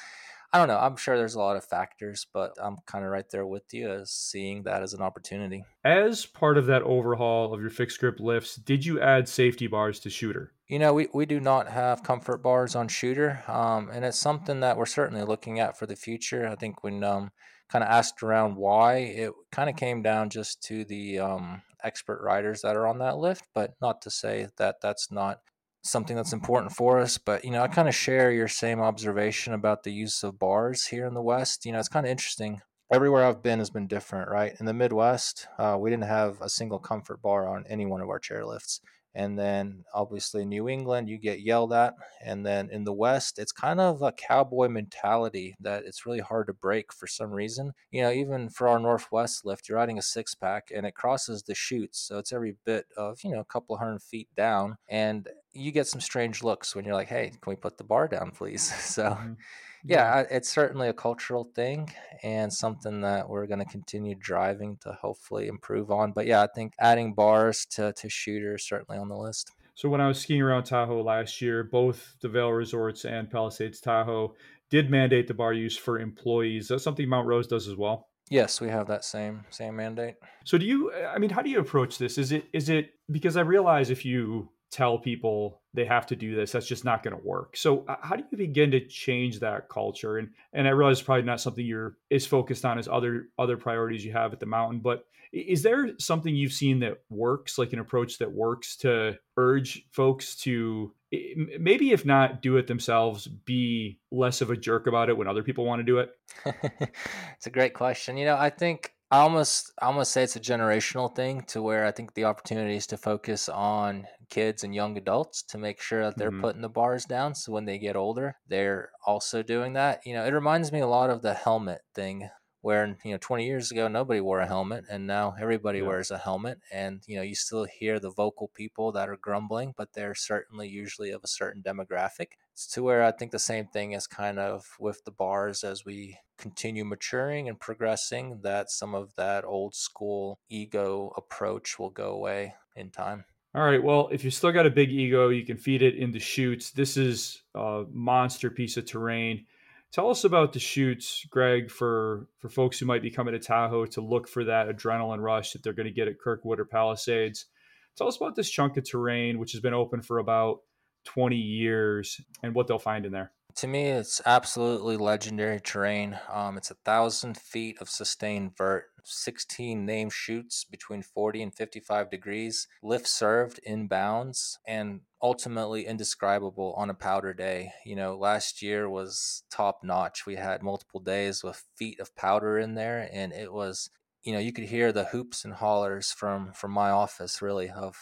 I don't know. I'm sure there's a lot of factors, but I'm kind of right there with you as seeing that as an opportunity. As part of that overhaul of your fixed grip lifts, did you add safety bars to Chuter? You know, we, we do not have comfort bars on Chuter, um, and it's something that we're certainly looking at for the future. I think when um, kind of asked around why, it kind of came down just to the um, expert riders that are on that lift, but not to say that that's not something that's important for us. But, you know, I kind of share your same observation about the use of bars here in the West. You know, it's kind of interesting. Everywhere I've been has been different, right? In the Midwest, uh, we didn't have a single comfort bar on any one of our chairlifts. And then obviously New England, you get yelled at. And then in the West, it's kind of a cowboy mentality that it's really hard to break for some reason. You know, even for our Northwest lift, you're riding a six pack and it crosses the chutes. So it's every bit of, you know, a couple hundred feet down. And you get some strange looks when you're like, hey, can we put the bar down, please? So. Mm-hmm yeah, it's certainly a cultural thing and something that we're going to continue driving to hopefully improve on. But yeah, I think adding bars to, to Chuter's certainly on the list. So when I was skiing around Tahoe last year, both the Vail Resorts and Palisades Tahoe did mandate the bar use for employees. That's something Mount Rose does as well. Yes, we have that same same mandate. So do you I mean how do you approach this? Is it is it because I realize if you tell people they have to do this that's just not going to work. So how do you begin to change that culture? And and i realize it's probably not something you're as focused on as other other priorities you have at the mountain but is there something you've seen that works like an approach that works to urge folks to maybe if not do it themselves be less of a jerk about it when other people want to do it? It's a great question. You know i think I almost I almost say it's a generational thing to where I think the opportunity is to focus on kids and young adults to make sure that they're mm-hmm. putting the bars down so when they get older they're also doing that. You know, it reminds me a lot of the helmet thing where you know 20 years ago nobody wore a helmet and now everybody yeah. wears a helmet and you know you still hear the vocal people that are grumbling but they're certainly usually of a certain demographic to where i think the same thing is kind of with the bars as we continue maturing and progressing that some of that old school ego approach will go away in time all right. Well, if you still got a big ego, you can feed it in the chutes. This is a monster piece of terrain. Tell us about the chutes, Greg, for for folks who might be coming to Tahoe to look for that adrenaline rush that they're going to get at Kirkwood or Palisades. Tell us about this chunk of terrain, which has been open for about 20 years, and what they'll find in there. To me, it's absolutely legendary terrain. Um, it's a thousand feet of sustained vert, 16 name chutes between 40 and 55 degrees, lift served in bounds, and ultimately indescribable on a powder day. You know, last year was top notch. We had multiple days with feet of powder in there, and it was, you know, you could hear the hoops and hollers from from my office really of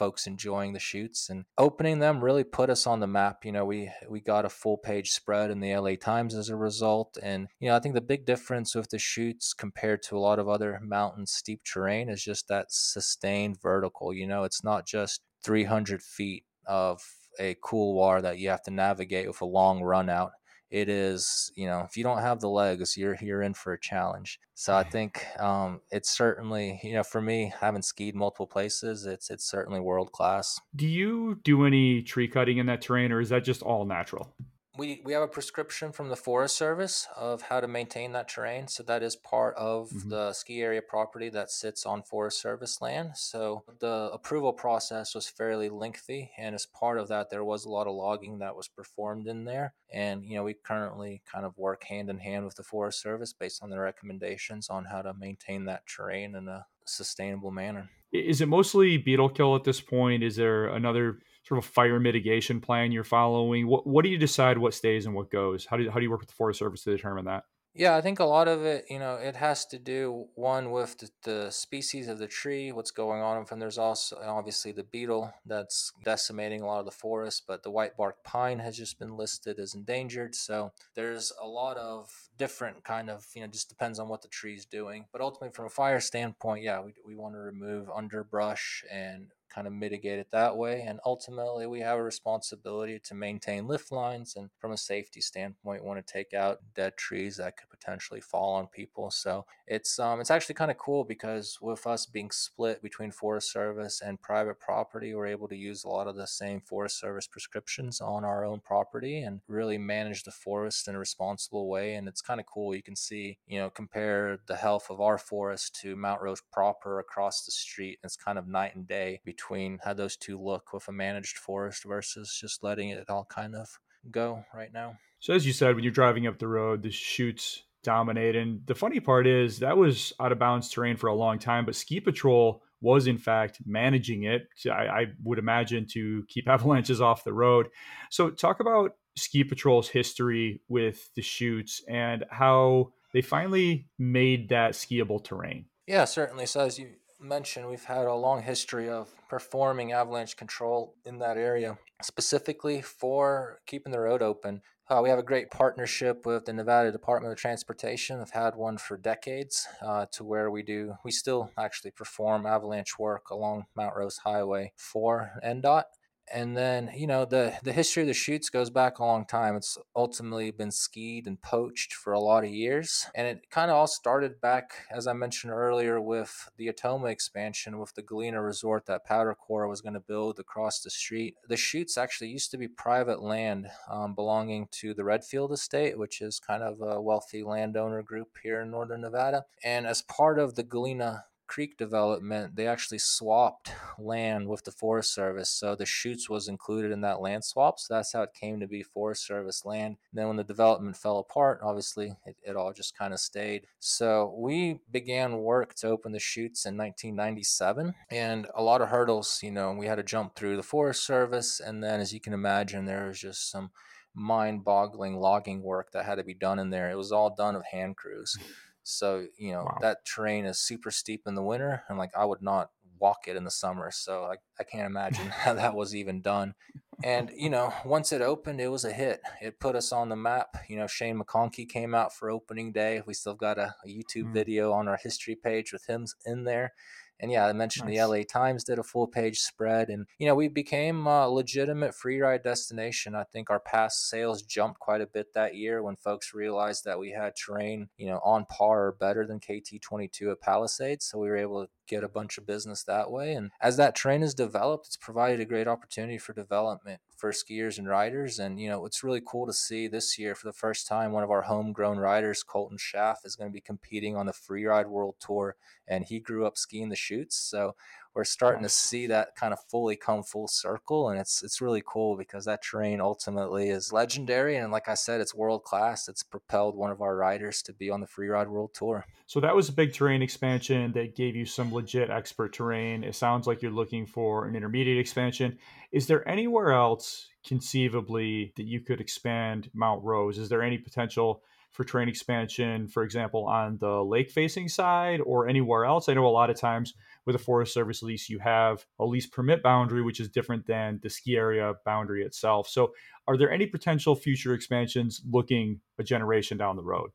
folks enjoying the chutes and opening them really put us on the map. You know, we we got a full page spread in the LA Times as a result, and you know, I think the big difference with the chutes compared to a lot of other mountain steep terrain is just that sustained vertical. You know, it's not just 300 feet of a couloir that you have to navigate with a long run out it is you know if you don't have the legs you're you're in for a challenge. So i think um, it's certainly you know for me having skied multiple places it's it's certainly world class do you do any tree cutting in that terrain or is that just all natural we we have a prescription from the Forest Service of how to maintain that terrain. So that is part of mm-hmm. the ski area property that sits on Forest Service land. So the approval process was fairly lengthy, and as part of that, there was a lot of logging that was performed in there. And you know, we currently kind of work hand in hand with the Forest Service based on their recommendations on how to maintain that terrain in a sustainable manner. Is it mostly beetle kill at this point? Is there another sort of a fire mitigation plan you're following? What what do you decide what stays and what goes? How do you, how do you work with the Forest Service to determine that? Yeah, I think a lot of it, you know, it has to do one with the, the species of the tree, what's going on, and there's also obviously the beetle that's decimating a lot of the forest. But the white bark pine has just been listed as endangered, so there's a lot of different kind of, you know, just depends on what the tree's doing. But ultimately, from a fire standpoint, yeah, we we want to remove underbrush and kind of mitigate it that way. And ultimately, we have a responsibility to maintain lift lines. And from a safety standpoint, want to take out dead trees that could potentially fall on people. So it's um, it's actually kind of cool because with us being split between Forest Service and private property, we're able to use a lot of the same Forest Service prescriptions on our own property and really manage the forest in a responsible way. And it's kind of cool. You can see, you know, compare the health of our forest to Mount Rose proper across the street. It's kind of night and day between between how those two look with a managed forest versus just letting it all kind of go right now. So as you said, when you're driving up the road, the chutes dominate. And the funny part is that was out of bounds terrain for a long time, but Ski Patrol was in fact managing it. I, I would imagine to keep avalanches off the road. So talk about Ski Patrol's history with the chutes and how they finally made that skiable terrain. Yeah, certainly. So as you mentioned, we've had a long history of performing avalanche control in that area, specifically for keeping the road open. Uh, we have a great partnership with the Nevada Department of Transportation. I've had one for decades, uh, to where we do we still actually perform avalanche work along Mount Rose Highway for NDOT and then you know the the history of the chutes goes back a long time. It's ultimately been skied and poached for a lot of years and it kind of all started back as i mentioned earlier with the Atoma expansion with the galena resort that powder corps was going to build across the street. The chutes actually used to be private land um, belonging to the redfield estate which is kind of a wealthy landowner group here in northern nevada and as part of the galena Creek development, they actually swapped land with the Forest Service. So the chutes was included in that land swap. So that's how it came to be Forest Service land. And then when the development fell apart, obviously it, it all just kind of stayed. So we began work to open the chutes in 1997 and a lot of hurdles, you know, we had to jump through the Forest Service. And then as you can imagine, there was just some mind boggling logging work that had to be done in there. It was all done of hand crews. So, you know, wow. that terrain is super steep in the winter and like I would not walk it in the summer. So I, I can't imagine how that was even done. And, you know, once it opened, it was a hit. It put us on the map. You know, Shane McConkey came out for opening day. We still got a, a YouTube mm. video on our history page with him in there. And yeah, I mentioned nice. the LA Times did a full page spread, and you know we became a legitimate free ride destination. I think our past sales jumped quite a bit that year when folks realized that we had terrain, you know, on par or better than KT 22 at Palisades. So we were able to get a bunch of business that way. And as that terrain is developed, it's provided a great opportunity for development for skiers and riders. And, you know, it's really cool to see this year for the first time, one of our homegrown riders, Colton Schaff, is going to be competing on the Freeride World Tour. And he grew up skiing the chutes. So we're starting to see that kind of fully come full circle and it's it's really cool because that terrain ultimately is legendary and like I said it's world class it's propelled one of our riders to be on the Freeride World Tour. So that was a big terrain expansion that gave you some legit expert terrain. It sounds like you're looking for an intermediate expansion. Is there anywhere else conceivably that you could expand Mount Rose? Is there any potential for terrain expansion, for example, on the lake facing side or anywhere else? I know a lot of times with a Forest Service lease, you have a lease permit boundary, which is different than the ski area boundary itself. So, are there any potential future expansions looking a generation down the road?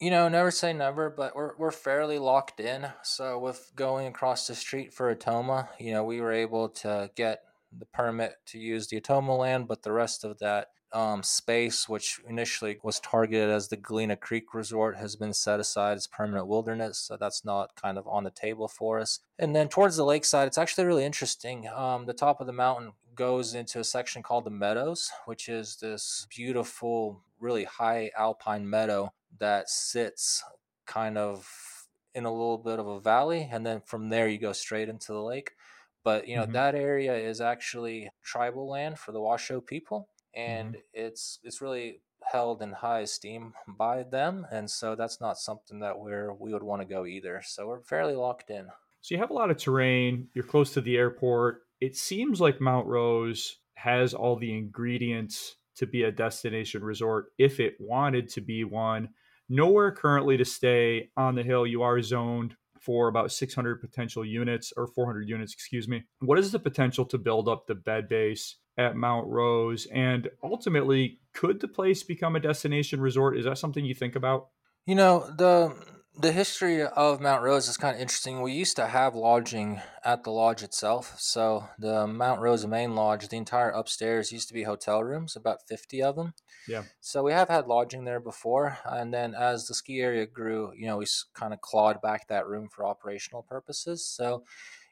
You know, never say never, but we're we're fairly locked in. So with going across the street for Atoma, you know, we were able to get the permit to use the Atoma land, but the rest of that um, space, which initially was targeted as the Galena Creek Resort, has been set aside as permanent wilderness. So that's not kind of on the table for us. And then towards the lakeside, it's actually really interesting. Um, the top of the mountain goes into a section called the Meadows, which is this beautiful, really high alpine meadow that sits kind of in a little bit of a valley. And then from there, you go straight into the lake. But, you know, mm-hmm. that area is actually tribal land for the Washoe people. And mm-hmm. it's it's really held in high esteem by them and so that's not something that we're we would want to go either so we're fairly locked in so you have a lot of terrain you're close to the airport it seems like mount rose has all the ingredients to be a destination resort if it wanted to be one nowhere currently to stay on the hill. You are zoned for about 600 potential units or 400 units, excuse me. What is the potential to build up the bed base at Mount Rose? And ultimately, could the place become a destination resort? Is that something you think about? You know, the the history of Mount Rose is kind of interesting. We used to have lodging at the lodge itself. So the Mount Rose main lodge, the entire upstairs used to be hotel rooms, about 50 of them. Yeah. So we have had lodging there before. And then as the ski area grew, you know, we kind of clawed back that room for operational purposes. So,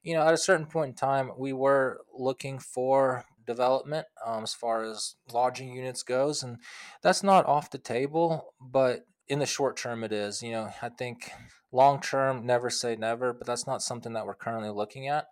you know, at a certain point in time, we were looking for development um, as far as lodging units goes. And that's not off the table, but in the short term it is you know i think long term never say never but that's not something that we're currently looking at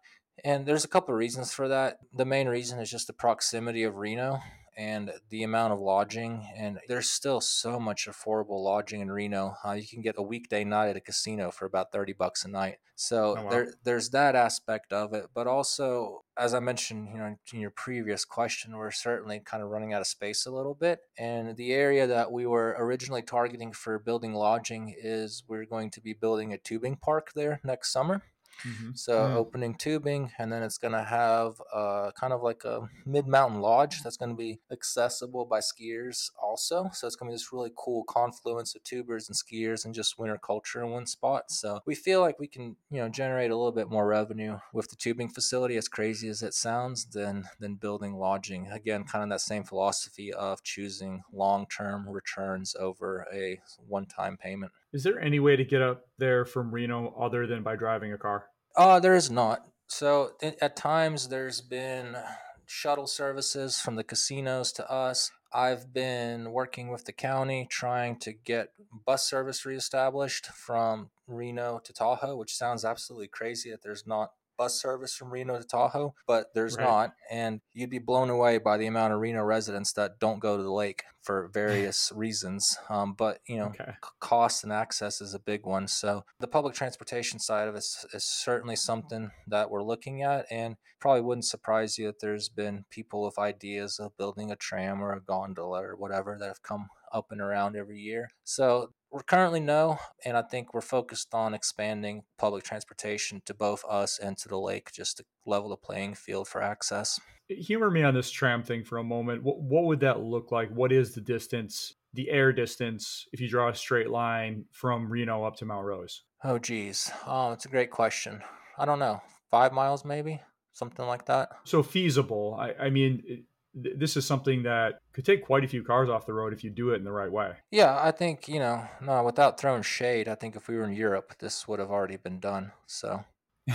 and there's a couple of reasons for that the main reason is just the proximity of reno and the amount of lodging. And there's still so much affordable lodging in Reno. Uh, you can get a weekday night at a casino for about 30 bucks a night. So oh, wow. there, there's that aspect of it. But also, as I mentioned, you know, in your previous question, we're certainly kind of running out of space a little bit. And the area that we were originally targeting for building lodging is we're going to be building a tubing park there next summer. Mm-hmm. So mm. opening tubing, and then it's going to have uh, kind of like a mid mountain lodge that's going to be accessible by skiers also. So it's going to be this really cool confluence of tubers and skiers and just winter culture in one spot. So we feel like we can, you know, generate a little bit more revenue with the tubing facility, as crazy as it sounds, than than building lodging. Again, kind of that same philosophy of choosing long term returns over a one time payment. Is there any way to get up there from Reno other than by driving a car? Uh, there is not. So at times there's been shuttle services from the casinos to us. I've been working with the county trying to get bus service reestablished from Reno to Tahoe, which sounds absolutely crazy that there's not bus service from Reno to Tahoe, but there's right. not. And you'd be blown away by the amount of Reno residents that don't go to the lake for various reasons. Um, but, you know, okay. c- cost and access is a big one. So the public transportation side of it is, is certainly something that we're looking at. And probably wouldn't surprise you that there's been people with ideas of building a tram or a gondola or whatever that have come up and around every year. So we're currently no, and I think we're focused on expanding public transportation to both us and to the lake just to level the playing field for access. Humor me on this tram thing for a moment. What, what would that look like? What is the distance, the air distance, if you draw a straight line from Reno up to Mount Rose? Oh, geez. Oh, it's a great question. I don't know. Five miles, maybe? Something like that. So feasible. I, I mean, this is something that could take quite a few cars off the road if you do it in the right way. Yeah, I think, you know, no, without throwing shade, I think if we were in Europe, this would have already been done. So.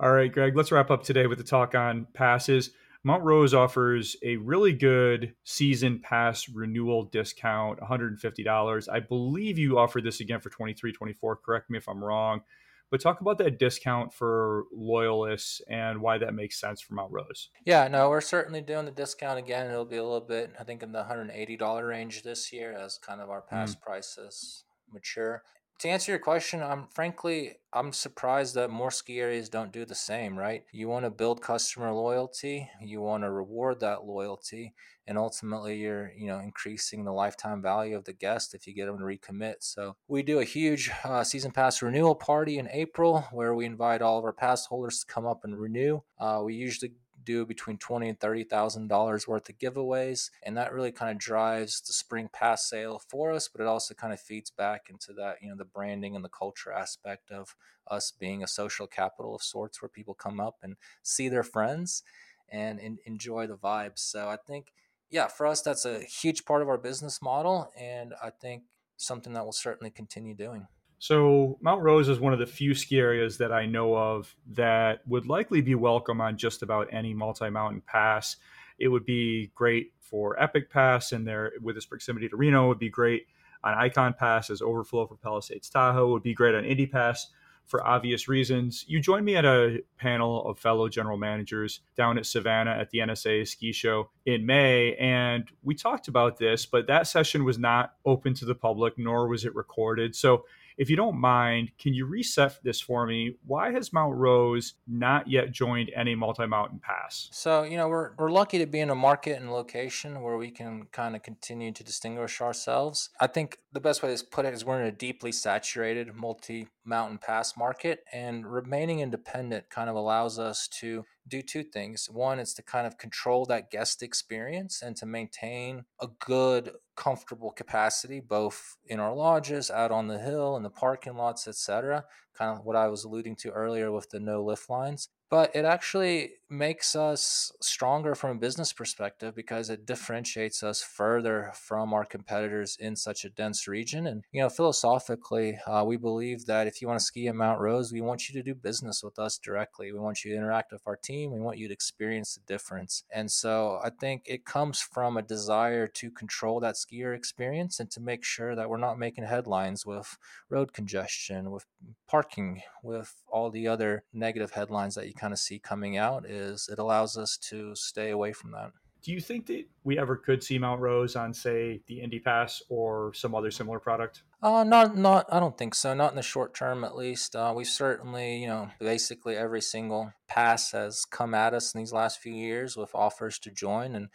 All right, Greg, let's wrap up today with the talk on passes. Mount Rose offers a really good season pass renewal discount, $150. I believe you offered this again for 23 24. Correct me if I'm wrong. But talk about that discount for loyalists and why that makes sense for Mount Rose. Yeah, no, we're certainly doing the discount again. It'll be a little bit, I think, in the $180 range this year as kind of our past mm. prices mature. To answer your question, I'm frankly I'm surprised that more ski areas don't do the same, right? You want to build customer loyalty, you want to reward that loyalty, and ultimately you're, you know, increasing the lifetime value of the guest if you get them to recommit. So, we do a huge uh, season pass renewal party in April where we invite all of our pass holders to come up and renew. Uh, we usually do between twenty and thirty thousand dollars worth of giveaways, and that really kind of drives the spring pass sale for us. But it also kind of feeds back into that you know the branding and the culture aspect of us being a social capital of sorts, where people come up and see their friends and, and enjoy the vibes. So I think yeah, for us that's a huge part of our business model, and I think something that we'll certainly continue doing. So, Mount Rose is one of the few ski areas that I know of that would likely be welcome on just about any multi mountain pass. It would be great for Epic Pass, and there with its proximity to Reno, would be great on Icon Pass as overflow for Palisades Tahoe, would be great on Indy Pass for obvious reasons. You joined me at a panel of fellow general managers down at Savannah at the NSA ski show in May, and we talked about this, but that session was not open to the public, nor was it recorded. So if you don't mind, can you reset this for me? Why has Mount Rose not yet joined any multi mountain pass? So, you know, we're, we're lucky to be in a market and location where we can kind of continue to distinguish ourselves. I think the best way to put it is we're in a deeply saturated multi mountain pass market, and remaining independent kind of allows us to do two things. One is to kind of control that guest experience and to maintain a good, comfortable capacity, both in our lodges, out on the hill, in the parking lots, etc. Kind of what I was alluding to earlier with the no lift lines but it actually makes us stronger from a business perspective because it differentiates us further from our competitors in such a dense region. And, you know, philosophically, uh, we believe that if you want to ski at Mount Rose, we want you to do business with us directly. We want you to interact with our team. We want you to experience the difference. And so I think it comes from a desire to control that skier experience and to make sure that we're not making headlines with road congestion, with parking, with all the other negative headlines that you kind of see coming out is it allows us to stay away from that. Do you think that we ever could see Mount Rose on, say, the Indy Pass or some other similar product? Uh, not, not. I don't think so. Not in the short term, at least. Uh, we certainly, you know, basically every single pass has come at us in these last few years with offers to join, and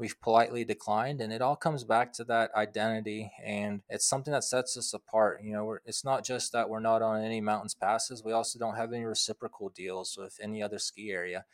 we've politely declined and it all comes back to that identity and it's something that sets us apart you know it's not just that we're not on any mountains passes we also don't have any reciprocal deals with any other ski area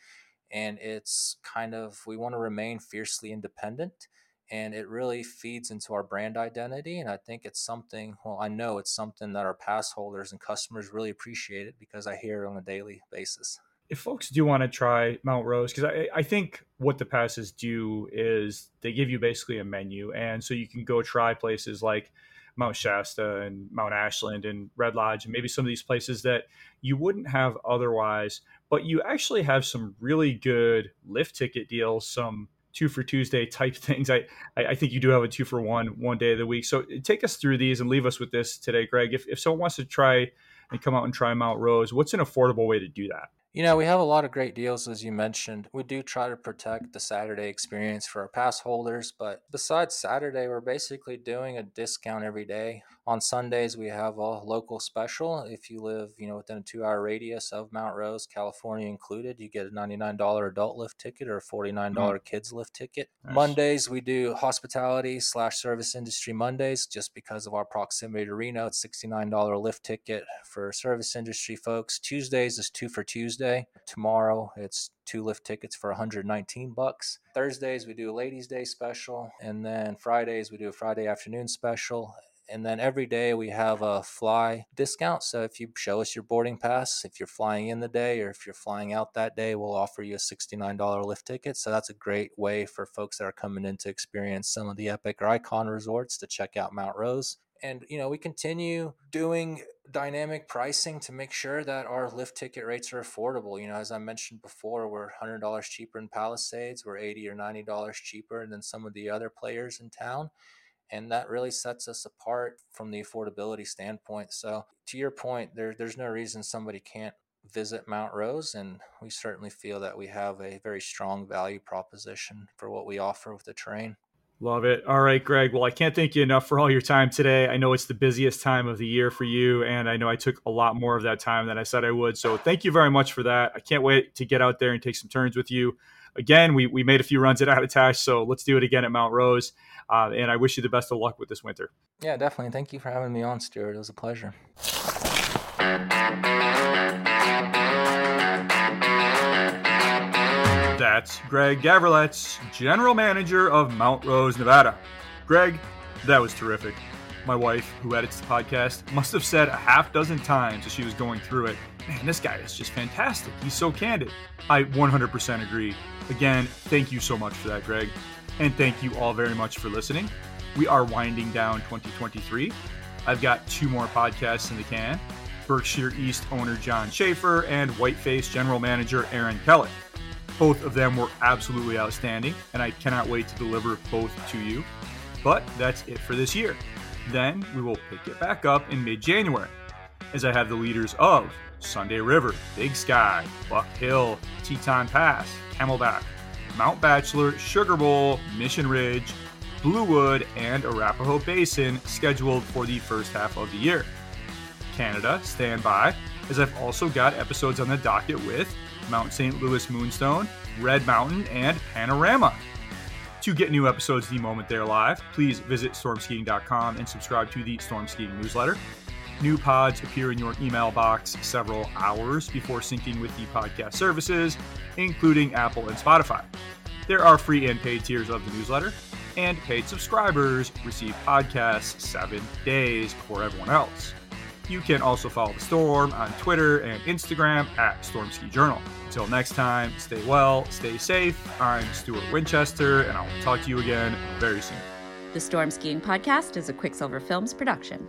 and it's kind of we want to remain fiercely independent and it really feeds into our brand identity and i think it's something well i know it's something that our pass holders and customers really appreciate it because i hear it on a daily basis if folks do want to try Mount Rose, because I, I think what the passes do is they give you basically a menu. And so you can go try places like Mount Shasta and Mount Ashland and Red Lodge and maybe some of these places that you wouldn't have otherwise. But you actually have some really good lift ticket deals, some two for Tuesday type things. I, I think you do have a two for one one day of the week. So take us through these and leave us with this today, Greg. If, if someone wants to try and come out and try Mount Rose, what's an affordable way to do that? You know, we have a lot of great deals, as you mentioned. We do try to protect the Saturday experience for our pass holders, but besides Saturday, we're basically doing a discount every day. On Sundays, we have a local special. If you live, you know, within a two-hour radius of Mount Rose, California included, you get a $99 adult lift ticket or a $49 mm. kids lift ticket. Nice. Mondays, we do hospitality slash service industry Mondays, just because of our proximity to Reno. It's $69 lift ticket for service industry folks. Tuesdays is two for Tuesday Tuesday. Tomorrow it's two lift tickets for 119 bucks. Thursdays we do a ladies day special and then Fridays we do a Friday afternoon special and then every day we have a fly discount. So if you show us your boarding pass, if you're flying in the day or if you're flying out that day, we'll offer you a $69 lift ticket. So that's a great way for folks that are coming in to experience some of the Epic or Icon resorts to check out Mount Rose and you know we continue doing dynamic pricing to make sure that our lift ticket rates are affordable you know as i mentioned before we're $100 cheaper in palisades we're 80 or 90 dollars cheaper than some of the other players in town and that really sets us apart from the affordability standpoint so to your point there, there's no reason somebody can't visit mount rose and we certainly feel that we have a very strong value proposition for what we offer with the terrain Love it. All right, Greg. Well, I can't thank you enough for all your time today. I know it's the busiest time of the year for you, and I know I took a lot more of that time than I said I would. So thank you very much for that. I can't wait to get out there and take some turns with you. Again, we, we made a few runs at Attitash, so let's do it again at Mount Rose. Uh, and I wish you the best of luck with this winter. Yeah, definitely. Thank you for having me on, Stuart. It was a pleasure. That's Greg Gavrilets, General Manager of Mount Rose, Nevada. Greg, that was terrific. My wife, who edits the podcast, must have said a half dozen times as she was going through it, man, this guy is just fantastic. He's so candid. I 100% agree. Again, thank you so much for that, Greg. And thank you all very much for listening. We are winding down 2023. I've got two more podcasts in the can Berkshire East owner John Schaefer and Whiteface General Manager Aaron Kellett. Both of them were absolutely outstanding, and I cannot wait to deliver both to you. But that's it for this year. Then we will pick it back up in mid January, as I have the leaders of Sunday River, Big Sky, Buck Hill, Teton Pass, Camelback, Mount Bachelor, Sugar Bowl, Mission Ridge, Bluewood, and Arapahoe Basin scheduled for the first half of the year. Canada, stand by, as I've also got episodes on the docket with Mount St. Louis Moonstone, Red Mountain, and Panorama. To get new episodes the moment they're live, please visit stormskiing.com and subscribe to the Storm Skiing newsletter. New pods appear in your email box several hours before syncing with the podcast services, including Apple and Spotify. There are free and paid tiers of the newsletter, and paid subscribers receive podcasts seven days before everyone else. You can also follow the Storm on Twitter and Instagram at Storm Ski Journal. Until next time, stay well, stay safe. I'm Stuart Winchester, and I'll talk to you again very soon. The Storm Skiing Podcast is a Quicksilver Films production.